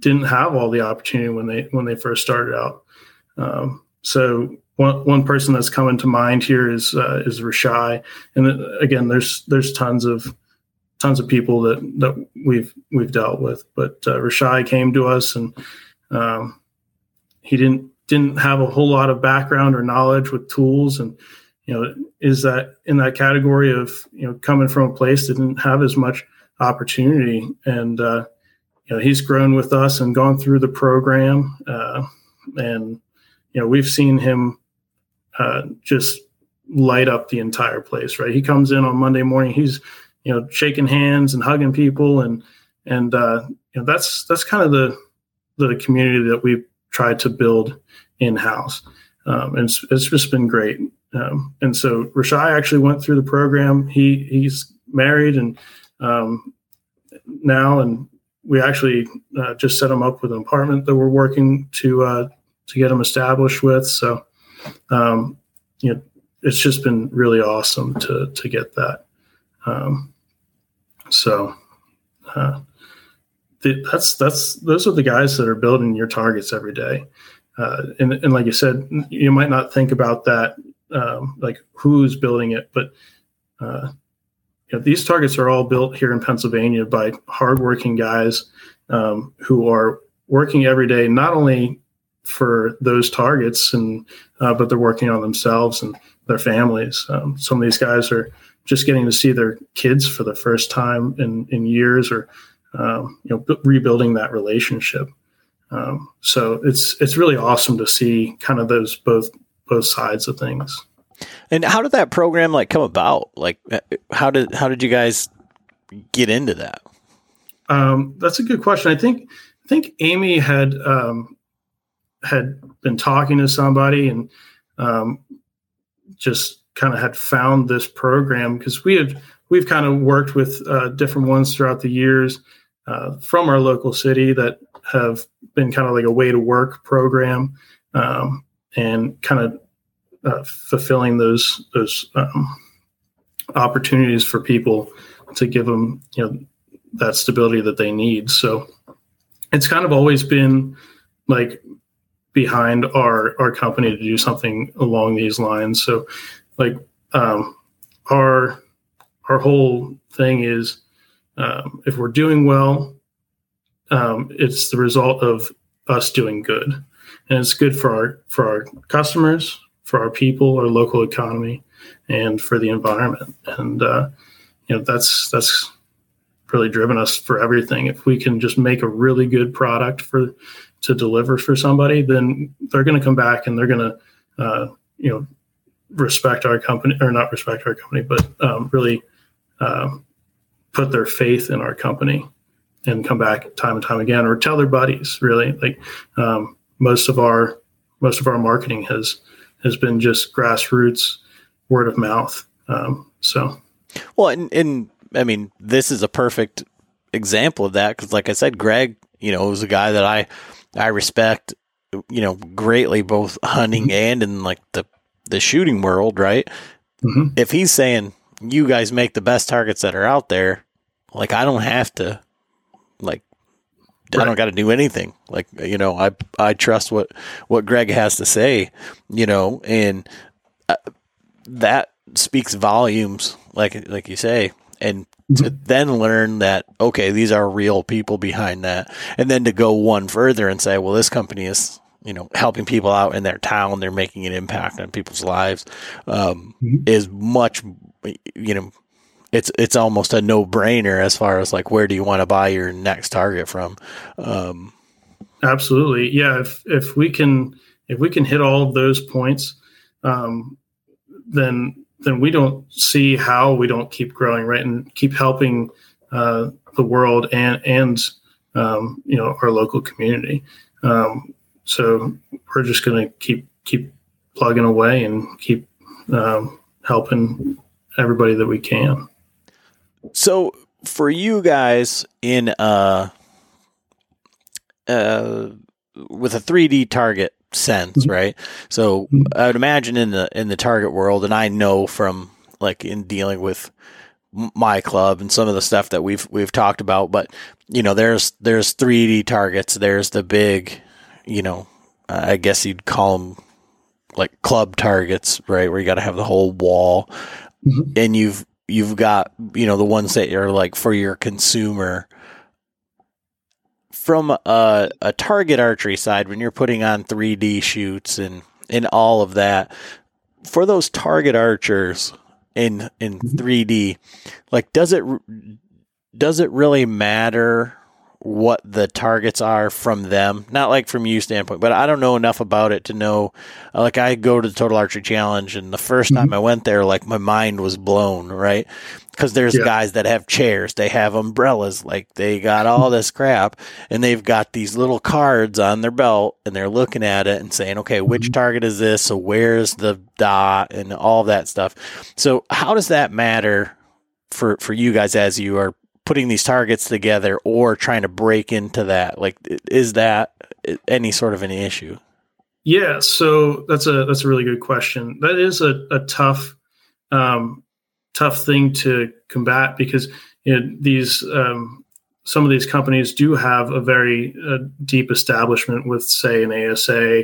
didn't have all the opportunity when they when they first started out. Um, so one one person that's coming to mind here is uh, is Rashai, and again, there's there's tons of tons of people that that we've we've dealt with, but uh, Rashai came to us and um, he didn't didn't have a whole lot of background or knowledge with tools. And you know is that in that category of you know coming from a place that didn't have as much opportunity. And uh, you know he's grown with us and gone through the program uh, and you know we've seen him uh, just light up the entire place right? He comes in on monday morning he's you know shaking hands and hugging people and and uh, you know that's that's kind of the the community that we've tried to build in house um, and it's, it's just been great. Um, and so Rashai actually went through the program. He he's married and um, now, and we actually uh, just set them up with an apartment that we're working to uh, to get them established with. So, um, you know, it's just been really awesome to to get that. Um, so, uh, that's that's those are the guys that are building your targets every day. Uh, and, and like you said, you might not think about that um, like who's building it, but uh, you know, these targets are all built here in Pennsylvania by hardworking guys um, who are working every day, not only for those targets, and uh, but they're working on themselves and their families. Um, some of these guys are just getting to see their kids for the first time in in years, or um, you know, b- rebuilding that relationship. Um, so it's it's really awesome to see kind of those both both sides of things. And how did that program like come about? Like, uh, how did how did you guys get into that? Um, that's a good question. I think I think Amy had um, had been talking to somebody and um, just kind of had found this program because we had we've kind of worked with uh, different ones throughout the years uh, from our local city that have been kind of like a way to work program. Um, and kind of uh, fulfilling those those um, opportunities for people to give them you know that stability that they need. So it's kind of always been like behind our our company to do something along these lines. So like um, our our whole thing is um, if we're doing well, um, it's the result of us doing good and it's good for our for our customers, for our people, our local economy, and for the environment. And uh, you know that's that's really driven us for everything. If we can just make a really good product for to deliver for somebody, then they're going to come back and they're going to uh, you know respect our company or not respect our company, but um, really um, put their faith in our company and come back time and time again or tell their buddies really like um, most of our most of our marketing has has been just grassroots word of mouth. Um, so, well, and, and I mean, this is a perfect example of that because, like I said, Greg, you know, was a guy that I I respect, you know, greatly, both hunting mm-hmm. and in like the the shooting world, right? Mm-hmm. If he's saying you guys make the best targets that are out there, like I don't have to like Right. I don't got to do anything. Like you know, I I trust what what Greg has to say. You know, and uh, that speaks volumes. Like like you say, and mm-hmm. to then learn that okay, these are real people behind that, and then to go one further and say, well, this company is you know helping people out in their town, they're making an impact on people's lives, um, mm-hmm. is much you know it's it's almost a no brainer as far as like where do you want to buy your next target from. Um, Absolutely, yeah. If if we can if we can hit all of those points, um, then then we don't see how we don't keep growing, right, and keep helping uh, the world and and um, you know our local community. Um, so we're just going to keep keep plugging away and keep um, helping everybody that we can. So for you guys in uh uh with a 3D target sense, mm-hmm. right? So mm-hmm. I would imagine in the in the target world, and I know from like in dealing with my club and some of the stuff that we've we've talked about. But you know, there's there's 3D targets. There's the big, you know, I guess you'd call them like club targets, right? Where you got to have the whole wall, mm-hmm. and you've you've got you know the ones that are like for your consumer. From a, a target archery side, when you're putting on 3D shoots and and all of that, for those target archers in in 3D, mm-hmm. like does it does it really matter what the targets are from them. Not like from you standpoint, but I don't know enough about it to know. Like I go to the Total Archery Challenge, and the 1st mm-hmm. time I went there, like my mind was blown, right? Because there's yeah. guys that have chairs, they have umbrellas, like they got all this crap, and they've got these little cards on their belt, and they're looking at it and saying, okay, which mm-hmm. target is this? So where's the dot and all that stuff? So how does that matter? For, for you guys as you are putting these targets together or trying to break into that? Like, is that any sort of an issue? Yeah, so that's a that's a really good question. That is a, a tough um, tough thing to combat because you know, these um, some of these companies do have a very uh, deep establishment with, say, an ASA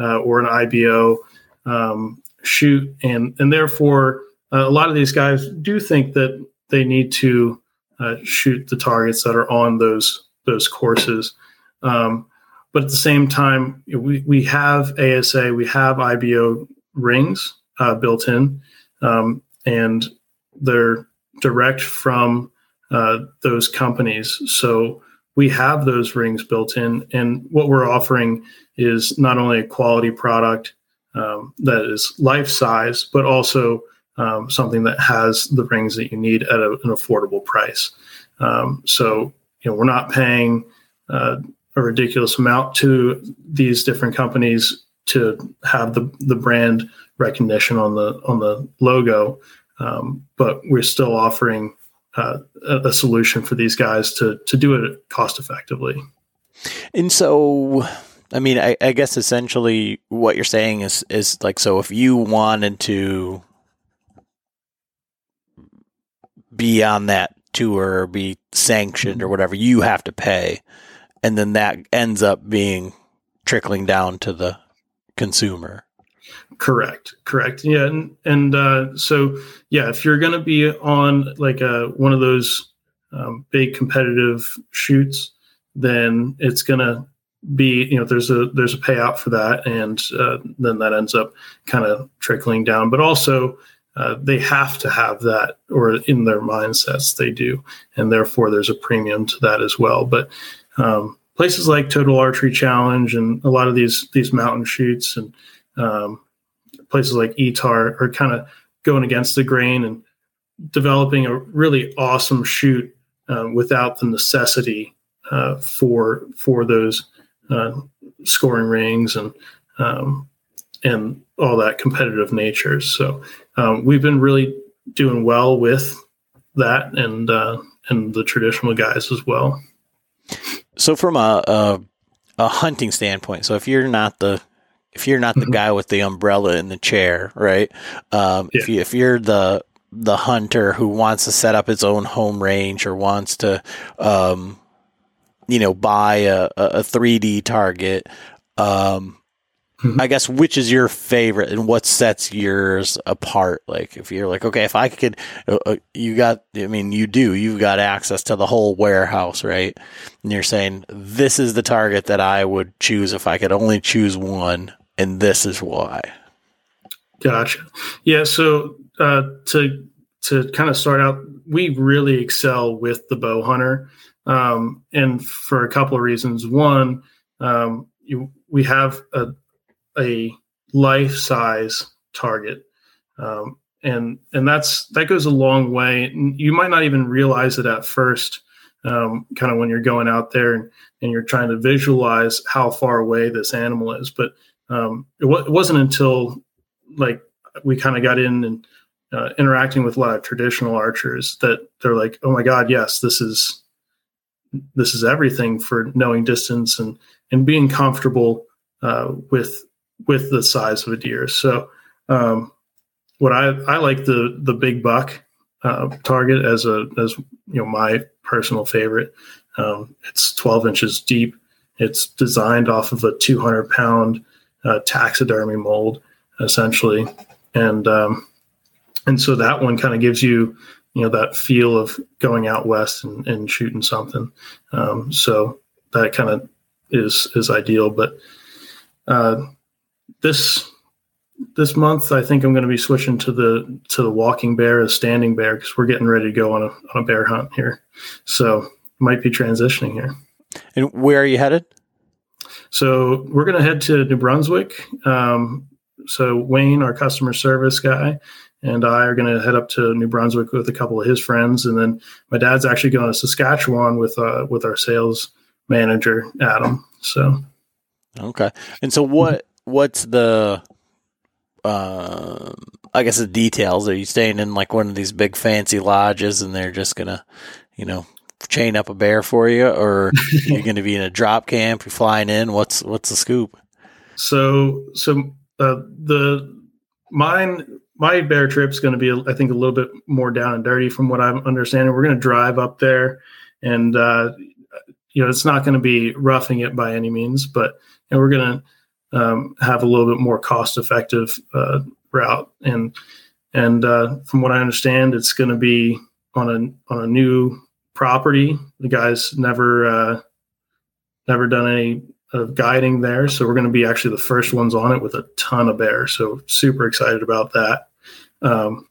uh, or an IBO um, shoot, and and therefore uh, a lot of these guys do think that they need to uh, shoot the targets that are on those those courses. Um, but at the same time, we, we have ASA, we have IBO rings uh, built in, um, and they're direct from uh, those companies. So we have those rings built in, and what we're offering is not only a quality product um, that is life size, but also um, something that has the rings that you need at a, an affordable price. Um, so, you know, we're not paying uh, a ridiculous amount to these different companies to have the the brand recognition on the on the logo, um, but we're still offering uh, a, a solution for these guys to to do it cost effectively. And so, I mean, I, I, guess essentially what you're saying is is like so if you wanted to be on that tour or be sanctioned or mm-hmm. whatever, you have to pay. And then that ends up being trickling down to the consumer. Correct. Correct. Yeah. And, and uh, so, yeah, if you're going to be on like a, uh, one of those um, big competitive shoots, then it's going to be you know there's a there's a payout for that and uh, then that ends up kind of trickling down but also uh, they have to have that, or in their mindsets they do, and therefore there's a premium to that as well. But um, places like Total Archery Challenge and a lot of these these mountain shoots and um, places like ETAR are kind of going against the grain and developing a really awesome shoot um, without the necessity uh, for for those uh, scoring rings and um, and all that competitive nature. So um, we've been really doing well with that and uh, and the traditional guys as well. So from a, a, a hunting standpoint, so if you're not the if you're not the mm-hmm. guy with the umbrella in the chair, right? Um, yeah. If you if you're the the hunter who wants to set up his own home range or wants to, um, you know, buy a, a 3D target, um, Mm-hmm. I guess which is your favorite and what sets yours apart? Like if you're like, okay, if I could, uh, uh, you got, I mean, you do, you've got access to the whole warehouse, right? And you're saying this is the target that I would choose if I could only choose one, and this is why. Gotcha. Yeah. So uh, to to kind of start out, we really excel with the bow hunter, um, and for a couple of reasons. One, um, you, we have a a life size target. Um, and and that's that goes a long way. You might not even realize it at first, um, kind of when you're going out there and, and you're trying to visualize how far away this animal is. But um, it, w- it, wasn't until like we kind of got in and uh, interacting with a lot of traditional archers that they're like, oh my god, yes, this is this is everything for knowing distance and and being comfortable uh, with with the size of a deer. So, um, what I I like the the big buck uh, target as a as you know my personal favorite. Um, it's 12 inches deep. It's designed off of a 200 pound uh, taxidermy mold, essentially, and um, and so that one kind of gives you you know that feel of going out west and, and shooting something. Um, so that kind of is is ideal. But uh, this this month, I think I'm going to be switching to the to the walking bear, as standing bear, because we're getting ready to go on a on a bear hunt here. So might be transitioning here. And where are you headed? So we're going to head to New Brunswick. Um, so Wayne, our customer service guy, and I are going to head up to New Brunswick with a couple of his friends, and then my dad's actually going to Saskatchewan with uh, with our sales manager Adam. So okay, and so what what's the uh, I guess the details? Are you staying in like one of these big fancy lodges, and they're just gonna you know chain up a bear for you, or you're going to be in a drop camp? You're flying in. What's what's the scoop? So so uh, the mine my bear trip's going to be I think a little bit more down and dirty from what I'm understanding. We're going to drive up there, and uh, you know it's not going to be roughing it by any means, but know, we're going to um, have a little bit more cost effective uh, route and and uh, from what I understand, it's going to be on a on a new property. The guy's never uh, never done any of guiding there, so we're going to be actually the first ones on it with a ton of bears. So super excited about that. Um,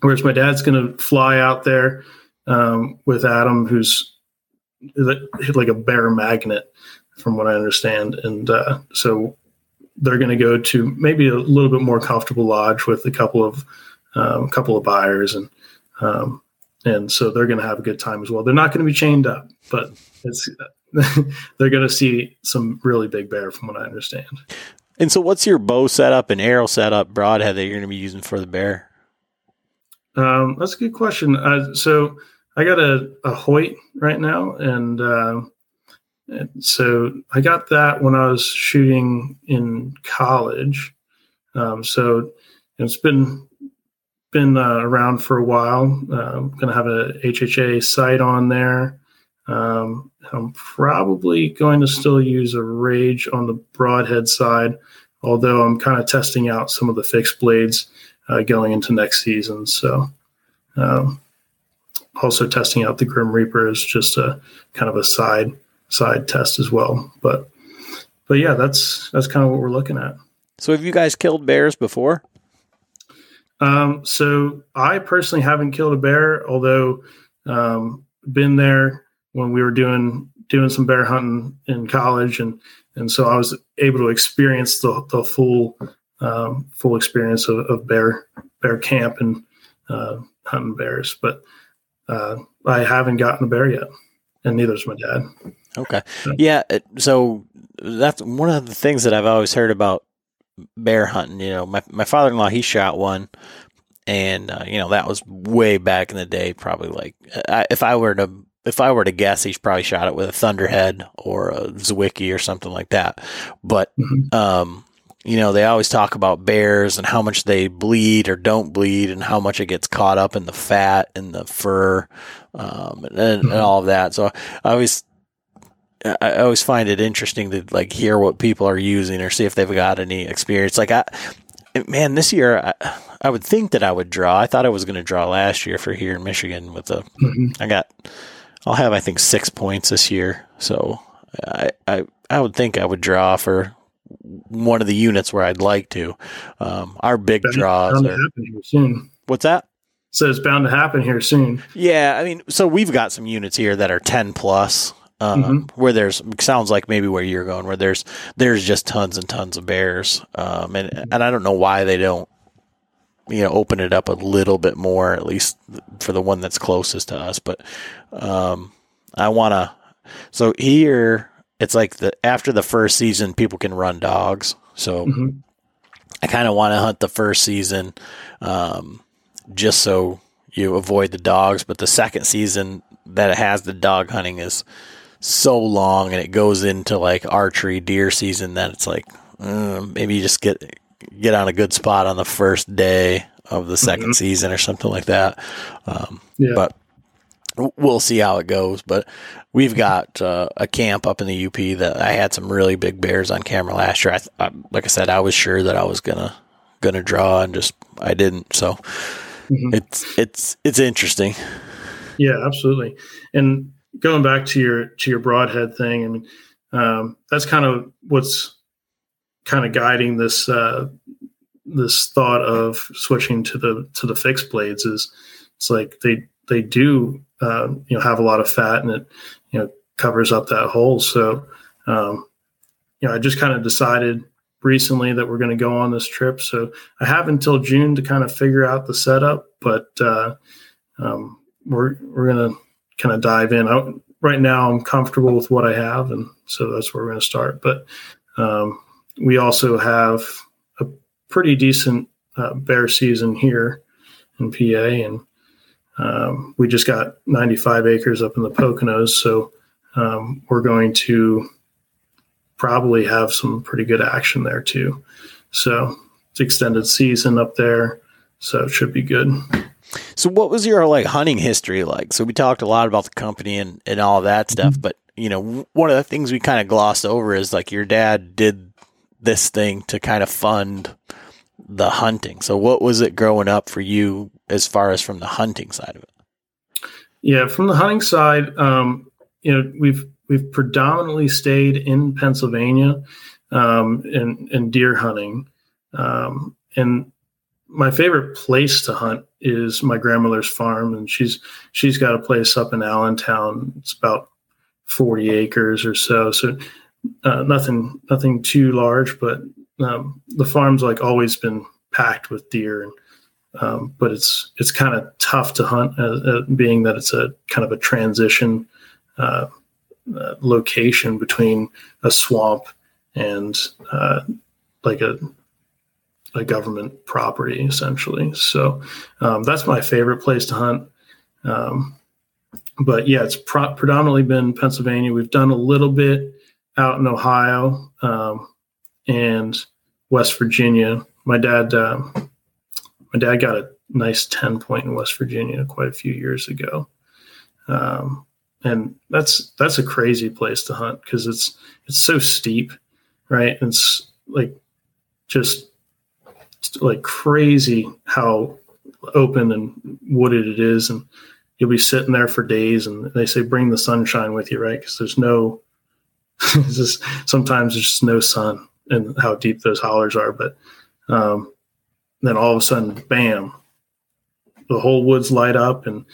whereas my dad's going to fly out there um, with Adam, who's like a bear magnet, from what I understand, and uh, so they're going to go to maybe a little bit more comfortable lodge with a couple of um, couple of buyers and um, and so they're going to have a good time as well. They're not going to be chained up, but it's they're going to see some really big bear, from what I understand. And so, what's your bow setup and arrow setup, broadhead that you're going to be using for the bear? Um, that's a good question. Uh, so, I got a, a Hoyt right now, and, uh, and so I got that when I was shooting in college. Um, so it's been been uh, around for a while. I'm going to have a HHA sight on there. Um, I'm probably going to still use a Rage on the broadhead side, although I'm kind of testing out some of the fixed blades uh, going into next season. So, um, also testing out the Grim Reaper is just a kind of a side side test as well. But but yeah, that's that's kind of what we're looking at. So, have you guys killed bears before? Um, so I personally haven't killed a bear, although um, been there when we were doing doing some bear hunting in college, and and so I was able to experience the the full um, full experience of, of, bear bear camp and uh, hunting bears. But uh, I haven't gotten a bear yet, and neither neither's my dad. Okay, yeah. So that's one of the things that I've always heard about bear hunting. You know, my my father in law he shot one, and uh, you know that was way back in the day. Probably like I, if I were to if I were to guess, he's probably shot it with a Thunderhead or a Zwickey or something like that. But mm-hmm. um, you know, they always talk about bears and how much they bleed or don't bleed, and how much it gets caught up in the fat and the fur, um, and, mm-hmm. and all of that. So I always I always find it interesting to like hear what people are using or see if they've got any experience. Like I, man, this year I, I would think that I would draw. I thought I was going to draw last year for here in Michigan with a. Mm-hmm. I got, I'll have I think six points this year. So I, I I would think I would draw for one of the units where I'd like to. Um, our big draws are. What's that? So it's bound to happen here soon. Yeah, I mean, so we've got some units here that are ten plus um, mm-hmm. where there's sounds like maybe where you're going, where there's there's just tons and tons of bears, um, and and I don't know why they don't, you know, open it up a little bit more, at least for the one that's closest to us. But um, I want to. So here, it's like the after the first season, people can run dogs. So mm-hmm. I kind of want to hunt the first season, um, just so you avoid the dogs. But the second season that it has the dog hunting is so long and it goes into like archery deer season that it's like uh, maybe you just get get on a good spot on the first day of the 2nd Mhm. season or something like that. Um, Yeah. But we'll see how it goes. But we've got uh, a camp up in the UP that I had some really big bears on camera last year. I, I like I said, I was sure that I was gonna gonna draw and just I didn't. So Mhm. it's it's it's interesting. Yeah, absolutely. And going back to your to your broadhead thing, I mean, um, that's kind of what's kind of guiding this uh, this thought of switching to the to the fixed blades. Is it's like they they do um, you know have a lot of fat and it you know covers up that hole. So um, you know, I just kind of decided recently that we're going to go on this trip. So I have until June to kind of figure out the setup, but uh, um, we're we're gonna kind of dive in. I, right now, I'm comfortable with what I have, and so that's where we're gonna start. But um, we also have a pretty decent uh, bear season here in PA, and um, we just got 95 acres up in the Poconos, so um, we're going to probably have some pretty good action there too. So it's extended season up there, so it should be good. So what was your like hunting history like? So we talked a lot about the company and, and all that stuff, but you know, one of the things we kind of glossed over is like your dad did this thing to kind of fund the hunting. So what was it growing up for you as far as from the hunting side of it? Yeah, from the hunting side, um, you know, we've we've predominantly stayed in Pennsylvania um, in, and deer hunting, um, and my favorite place to hunt is my grandmother's farm, and she's she's got a place up in Allentown. It's about forty acres or so, so uh, nothing nothing too large, but um, the farm's like always been packed with deer and um, but it's it's kind of tough to hunt, uh, uh, being that it's a kind of a transition uh, uh, location between a swamp and like a a government property, essentially. So um, that's my favorite place to hunt. Um, but yeah, it's pro- predominantly been Pennsylvania. We've done a little bit out in Ohio um, and West Virginia. My dad. Um, my dad got a nice 10 point in West Virginia quite a few years ago. Um, and that's, that's a crazy place to hunt because it's, it's so steep, right? It's like, just like crazy how open and wooded it is. And you'll be sitting there for days and they say, bring the sunshine with you, right? Because there's no, just, sometimes there's just no sun and how deep those hollers are. But, um, then all of a sudden, bam, the whole woods light up and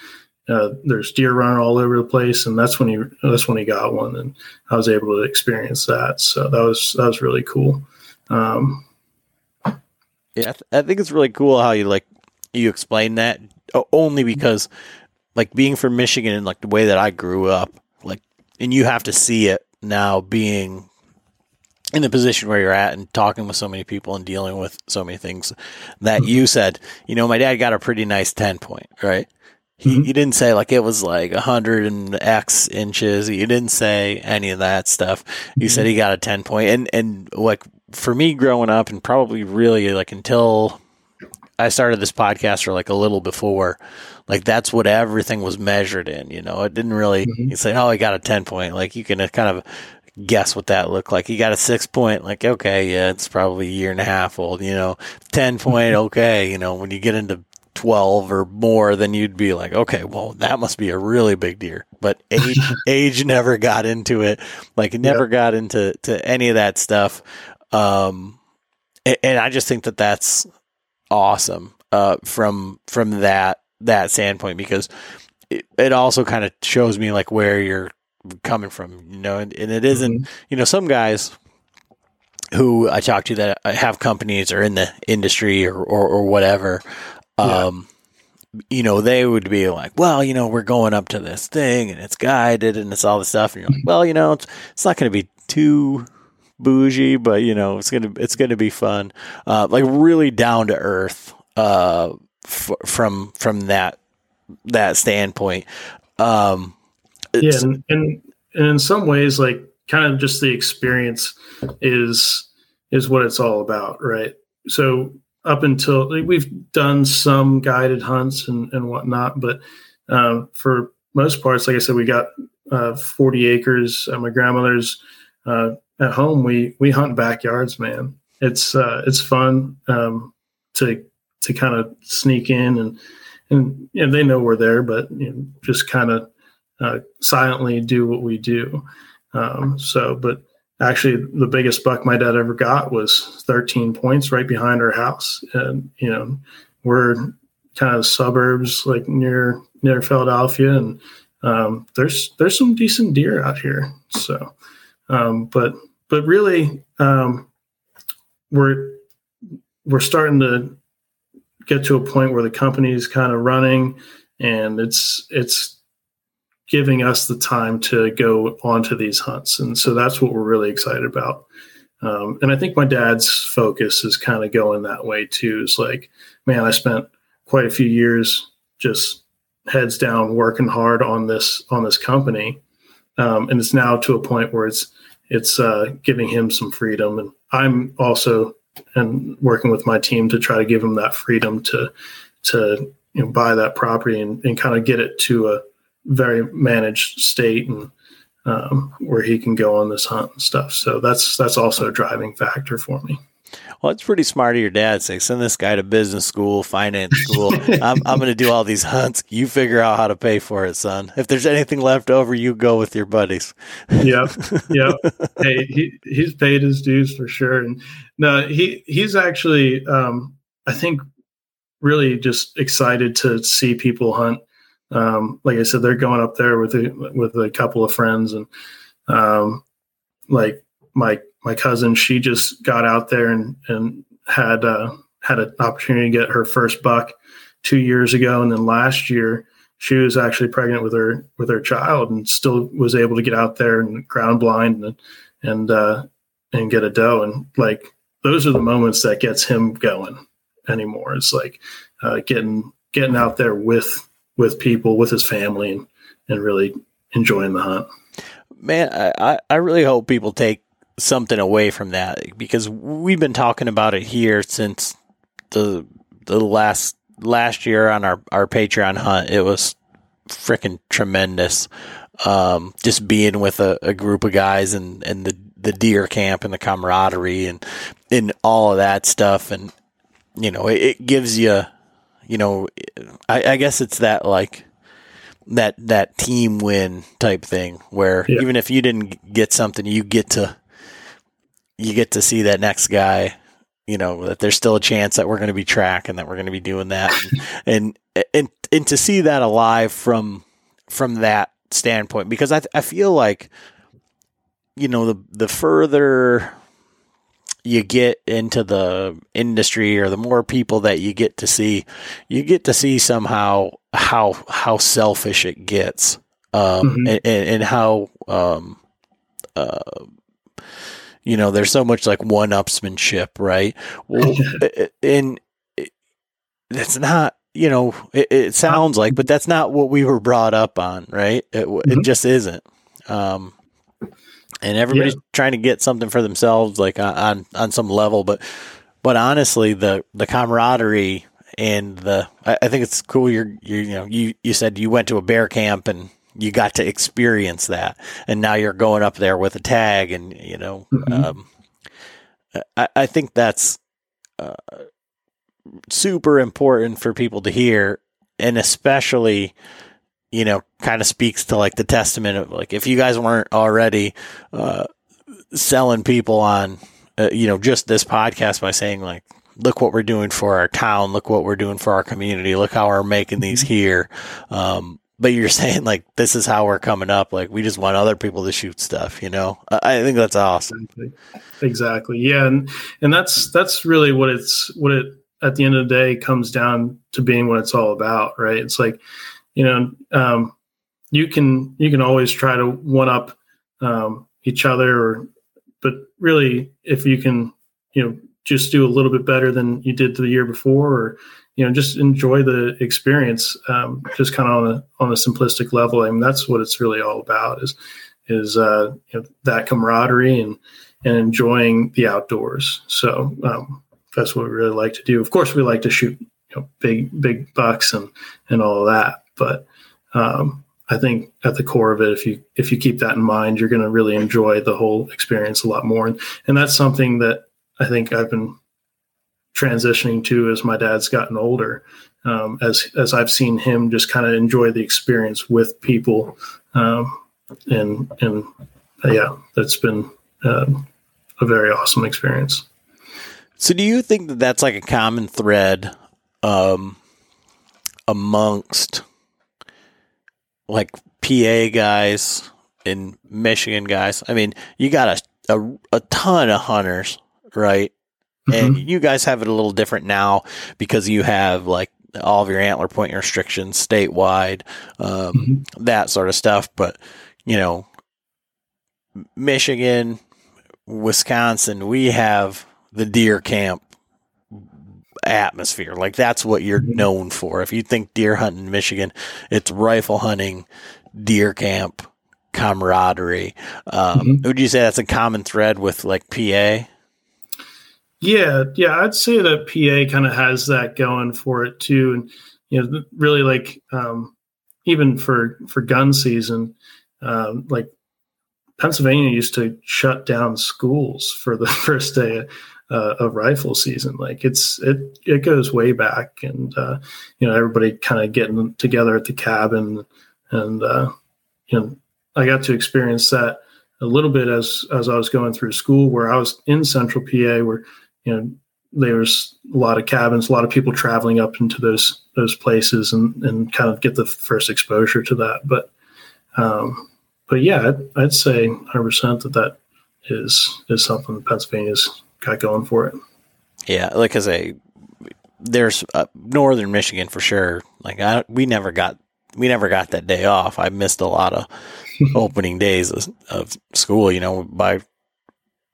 uh, there's deer running all over the place. And that's when he, that's when he got one. And I was able to experience that. So that was, that was really cool. Um, I, th- I think it's really cool how you like you explain that only because like being from Michigan and like the way that I grew up, like and you have to see it now being in the position where you're at and talking with so many people and dealing with so many things that you said, you know, my dad got a pretty nice 10 point, right? He, Mhm. he didn't say like it was like a hundred and X inches. He didn't say any of that stuff. He said he got a 10 point and, and like for me growing up and probably really like until I started this podcast or like a little before, like that's what everything was measured in, you know, it didn't really, Mhm. you say, Oh, I got a 10 point. Like you can uh, kind of guess what that looked like. You got a six point, like, okay, yeah, it's probably a year and a half old, you know, 10 point. Okay. You know, when you get into 12 or more, then you'd be like, okay, well, that must be a really big deer. But age, age never got into it. Like it never got into, to any of that stuff. Um, a- and I just think that that's awesome, uh, from, from that, that standpoint, because it, it also kind of shows me like where you're coming from, you know, and, and it isn't, you know, some guys who I talk to that have companies or in the industry or, or, or whatever, Yeah. um, you know, they would be like, well, you know, we're going up to this thing and it's guided and it's all this stuff. And you're like, well, you know, it's, it's not going to be too bougie, but you know, it's to, it's to be fun. Uh, like really down to earth, uh, f- from, from that, that standpoint. Um, yeah and, and and in some ways like kind of just the experience is is what it's all about right so up until we've done some guided hunts and, and whatnot, but uh, for most parts, like I said, we got uh, 40 acres at my grandmother's uh, at home. We we hunt backyards, man. It's uh, it's fun um, to to kind of sneak in and and you know, they know we're there, but you know, just kind of uh, silently do what we do. Um, so, but actually, the biggest buck my dad ever got was 13 points right behind our house, and you know, we're kind of suburbs like near near Philadelphia, and um, there's there's some decent deer out here. So, um, but but really, um, we're we're starting to get to a point where the company is kind of running, and it's it's giving us the time to go onto these hunts, and so that's what we're really excited about. Um, and I think my dad's focus is kind of going that way too. Is like, man, I spent quite a few years just heads down working hard on this on this company um, and it's now to a point where it's it's uh, giving him some freedom. And i'm also and working with my team to try to give him that freedom to to you know, buy that property and, and kind of get it to a very managed state and um, where he can go on this hunt and stuff. So that's that's also a driving factor for me well, it's pretty smart of your dad say, send this guy to business school, finance school. I'm, I'm going to do all these hunts. You figure out how to pay for it, son. If there's anything left over, you go with your buddies. yep. Yep. hey, he, he's paid his dues for sure. And no, he, he's actually, um, I think, really just excited to see people hunt. Um, like I said, they're going up there with a, with a couple of friends and, um, like my my cousin, she just got out there and and had uh, had an opportunity to get her first buck two years ago, and then last year she was actually pregnant with her with her child, and still was able to get out there and ground blind and and uh, and get a doe, and like those are the moments that gets him going anymore. It's like uh, getting getting out there with with people, with his family, and and really enjoying the hunt. Man, I I really hope people take something away from that because we've been talking about it here since the the last last year on our our Patreon hunt. It was freaking tremendous. Um, just being with a, a, group of guys and, and the, the deer camp and the camaraderie and, and all of that stuff. And, you know, it, it gives you, you know, I, I, guess it's that like that, that team win type thing where yeah. even if you didn't get something, you get to, you get to see that next guy you know that there's still a chance that we're going to be tracking that we're going to be doing that and, and and and to see that alive from from that standpoint because I I feel like you know the the further you get into the industry or the more people that you get to see you get to see somehow how how selfish it gets um, mm-hmm. and, and, how um, uh, you know, there's so much like one upsmanship, right? Well, and it's not, you know, it, it, sounds like, but that's not what we were brought up on, right? It, mm-hmm. it just isn't. Um, and everybody's yeah. trying to get something for themselves, like on, on some level, but, but honestly, the, the camaraderie and the, I, I think it's cool. You're, you you know, you, you said you went to a bear camp and you got to experience that, and now you're going up there with a tag, and you know, mm-hmm. um, I, I, think that's uh, super important for people to hear, and especially, you know, kind of speaks to like the testament of like if you guys weren't already uh, selling people on, uh, you know, just this podcast by saying like look what we're doing for our town, look what we're doing for our community, look how we're making these mm-hmm. here. Um, but you're saying like this is how we're coming up. Like we just want other people to shoot stuff you know? I think that's awesome. Exactly, exactly. yeah and and that's that's really what it's what it at the end of the day comes down to being what it's all about right? It's like you know um, you can you can always try to one up um, each other or but really if you can you know just do a little bit better than you did the year before or you know just enjoy the experience um, just kind of on a on a simplistic level i mean that's what it's really all about is is uh, you know, that camaraderie and and enjoying the outdoors so um, that's what we really like to do. Of course, we like to shoot you know, big big bucks and and all of that, but um, I think at the core of it, if you if you keep that in mind, you're going to really enjoy the whole experience a lot more. And, and that's something that I think I've been transitioning to as my dad's gotten older. Um, as as I've seen him just kind of enjoy the experience with people, um, and and uh, yeah, that's been uh, a very awesome experience. So, do you think that that's like a common thread um, amongst like PA guys and Michigan guys? I mean, you got a a, a ton of hunters, right? Mm-hmm. And you guys have it a little different now because you have like all of your antler point restrictions statewide, um, mm-hmm. that sort of stuff. But you know, Michigan, Wisconsin, we have the deer camp atmosphere. Like that's what you're mm-hmm. known for. If you think deer hunting in Michigan, it's rifle hunting, deer camp, camaraderie. Um, mm-hmm. Would you say that's a common thread with like PA? Yeah, yeah, I'd say that PA kind of has that going for it too, and you know, really like um, even for for gun season, um, like Pennsylvania used to shut down schools for the first day uh, of rifle season. Like it's it it goes way back, and uh, you know everybody kind of getting together at the cabin, and uh, you know I got to experience that a little bit as as I was going through school, where I was in Central PA, where you know there's a lot of cabins, a lot of people traveling up into those those places, and and kind of get the first exposure to that. But um, but yeah, I'd, I'd say 100 percent that that is is something Pennsylvania's got going for it. Yeah, like I say, there's uh, northern Michigan for sure. Like I, we never got we never got that day off. I missed a lot of opening days of, of, school. You know, by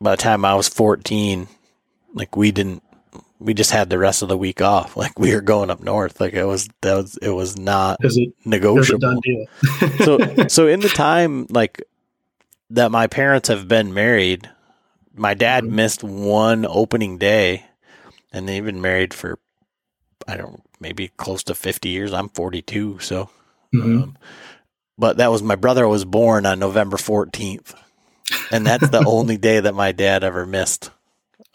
by the time I was 14, like we didn't we just had the rest of the week off. Like we were going up north. Like it was that was it was not it, negotiable. so so in the time like that my parents have been married, my dad mm-hmm. missed one opening day, and they've been married for I don't maybe close to fifty years. I'm 42, so. Mm-hmm. Um, but that was my brother was born on November 14th, and that's the only day that my dad ever missed.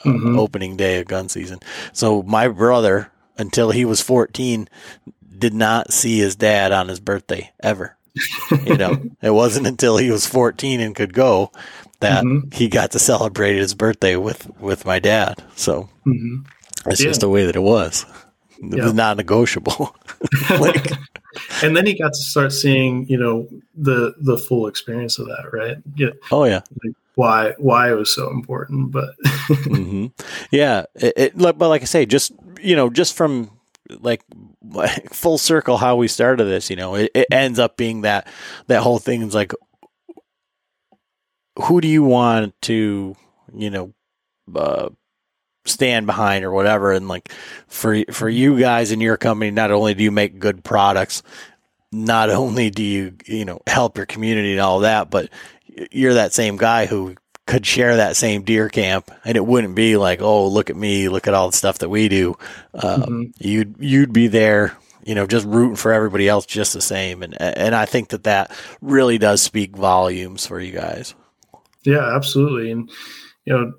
Uh, mm-hmm. Opening day of gun season. So my brother, until he was 14, did not see his dad on his birthday ever. you know, it wasn't until he was 14 and could go that mm-hmm. he got to celebrate his birthday with with my dad. So mm-hmm. it's yeah. just the way that it was. It yeah. was not negotiable. like, and then he got to start seeing, you know, the the full experience of that, right? Yeah. Oh yeah. Like why why it was so important, but mm-hmm. yeah, it, it, but like I say, just you know, just from like full circle how we started this, you know, it, it ends up being that that whole thing is like who do you want to, you know, uh, stand behind or whatever? And like for for you guys in your company, not only do you make good products, not only do you you know help your community and all that, but you're that same guy who could share that same deer camp and it wouldn't be like oh look at me look at all the stuff that we do uh, mm-hmm. you'd you'd be there you know just rooting for everybody else just the same and and I think that that really does speak volumes for you guys yeah, absolutely. And you know,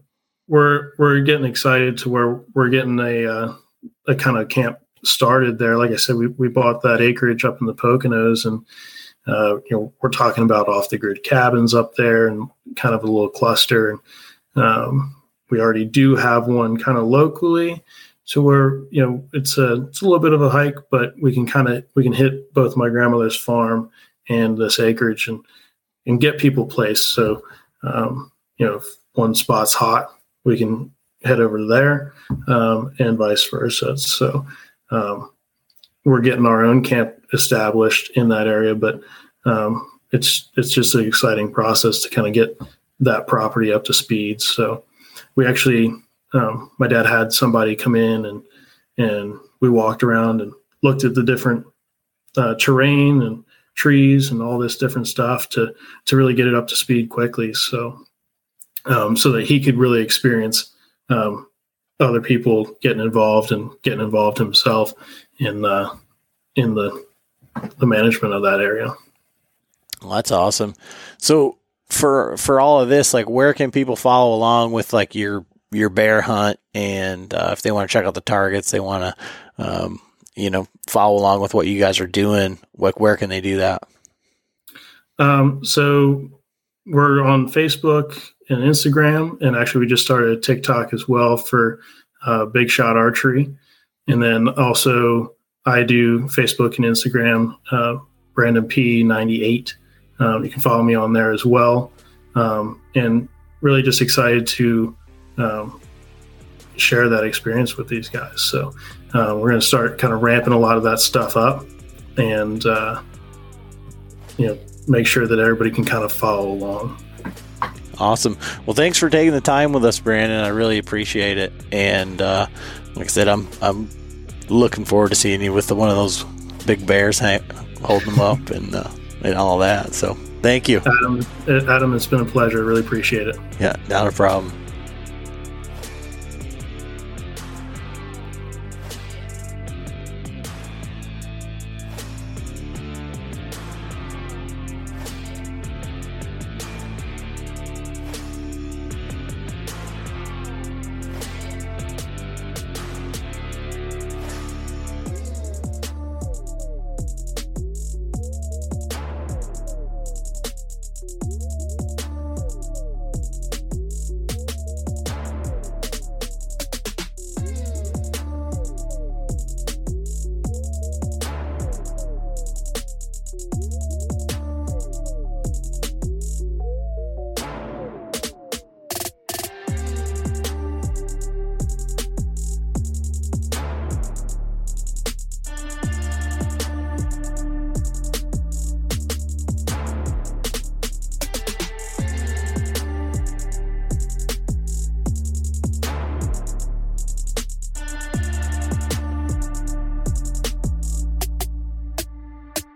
we're we're getting excited to where we're getting a uh, a kind of camp started there. Like I said, we we bought that acreage up in the Poconos, and uh, you know, we're talking about off the grid cabins up there and kind of a little cluster. And um, we already do have one kind of locally. So we're, you know, it's a it's a little bit of a hike, but we can kind of we can hit both my grandmother's farm and this acreage and and get people placed. So um, you know, if one spot's hot, we can head over there, um, and vice versa. So um, we're getting our own camp established in that area, but um, it's it's just an exciting process to kind of get that property up to speed. So we actually, um, my dad had somebody come in and and we walked around and looked at the different uh, terrain and trees and all this different stuff to to really get it up to speed quickly. So um, so that he could really experience um, other people getting involved and getting involved himself in uh, in the the management of that area. Well, that's awesome. So for for all of this, like where can people follow along with like your your bear hunt and uh, if they want to check out the targets, they want to um, you know follow along with what you guys are doing. Like where can they do that? Um, so we're on Facebook and Instagram, and actually we just started a TikTok as well for uh, Big Shot Archery, and then also I do Facebook and Instagram. Uh, Brandon P ninety eight. Um, you can follow me on there as well, um, and really just excited to um, share that experience with these guys. So uh, we're going to start kind of ramping a lot of that stuff up, and uh, you know make sure that everybody can kind of follow along. Awesome. Well, thanks for taking the time with us, Brandon. I really appreciate it. And uh, like I said, I'm I'm looking forward to seeing you with the, one of those big bears hang, holding them up and uh, and all that. So thank you, Adam. Adam, it's been a pleasure. Really appreciate it. Yeah, not a problem.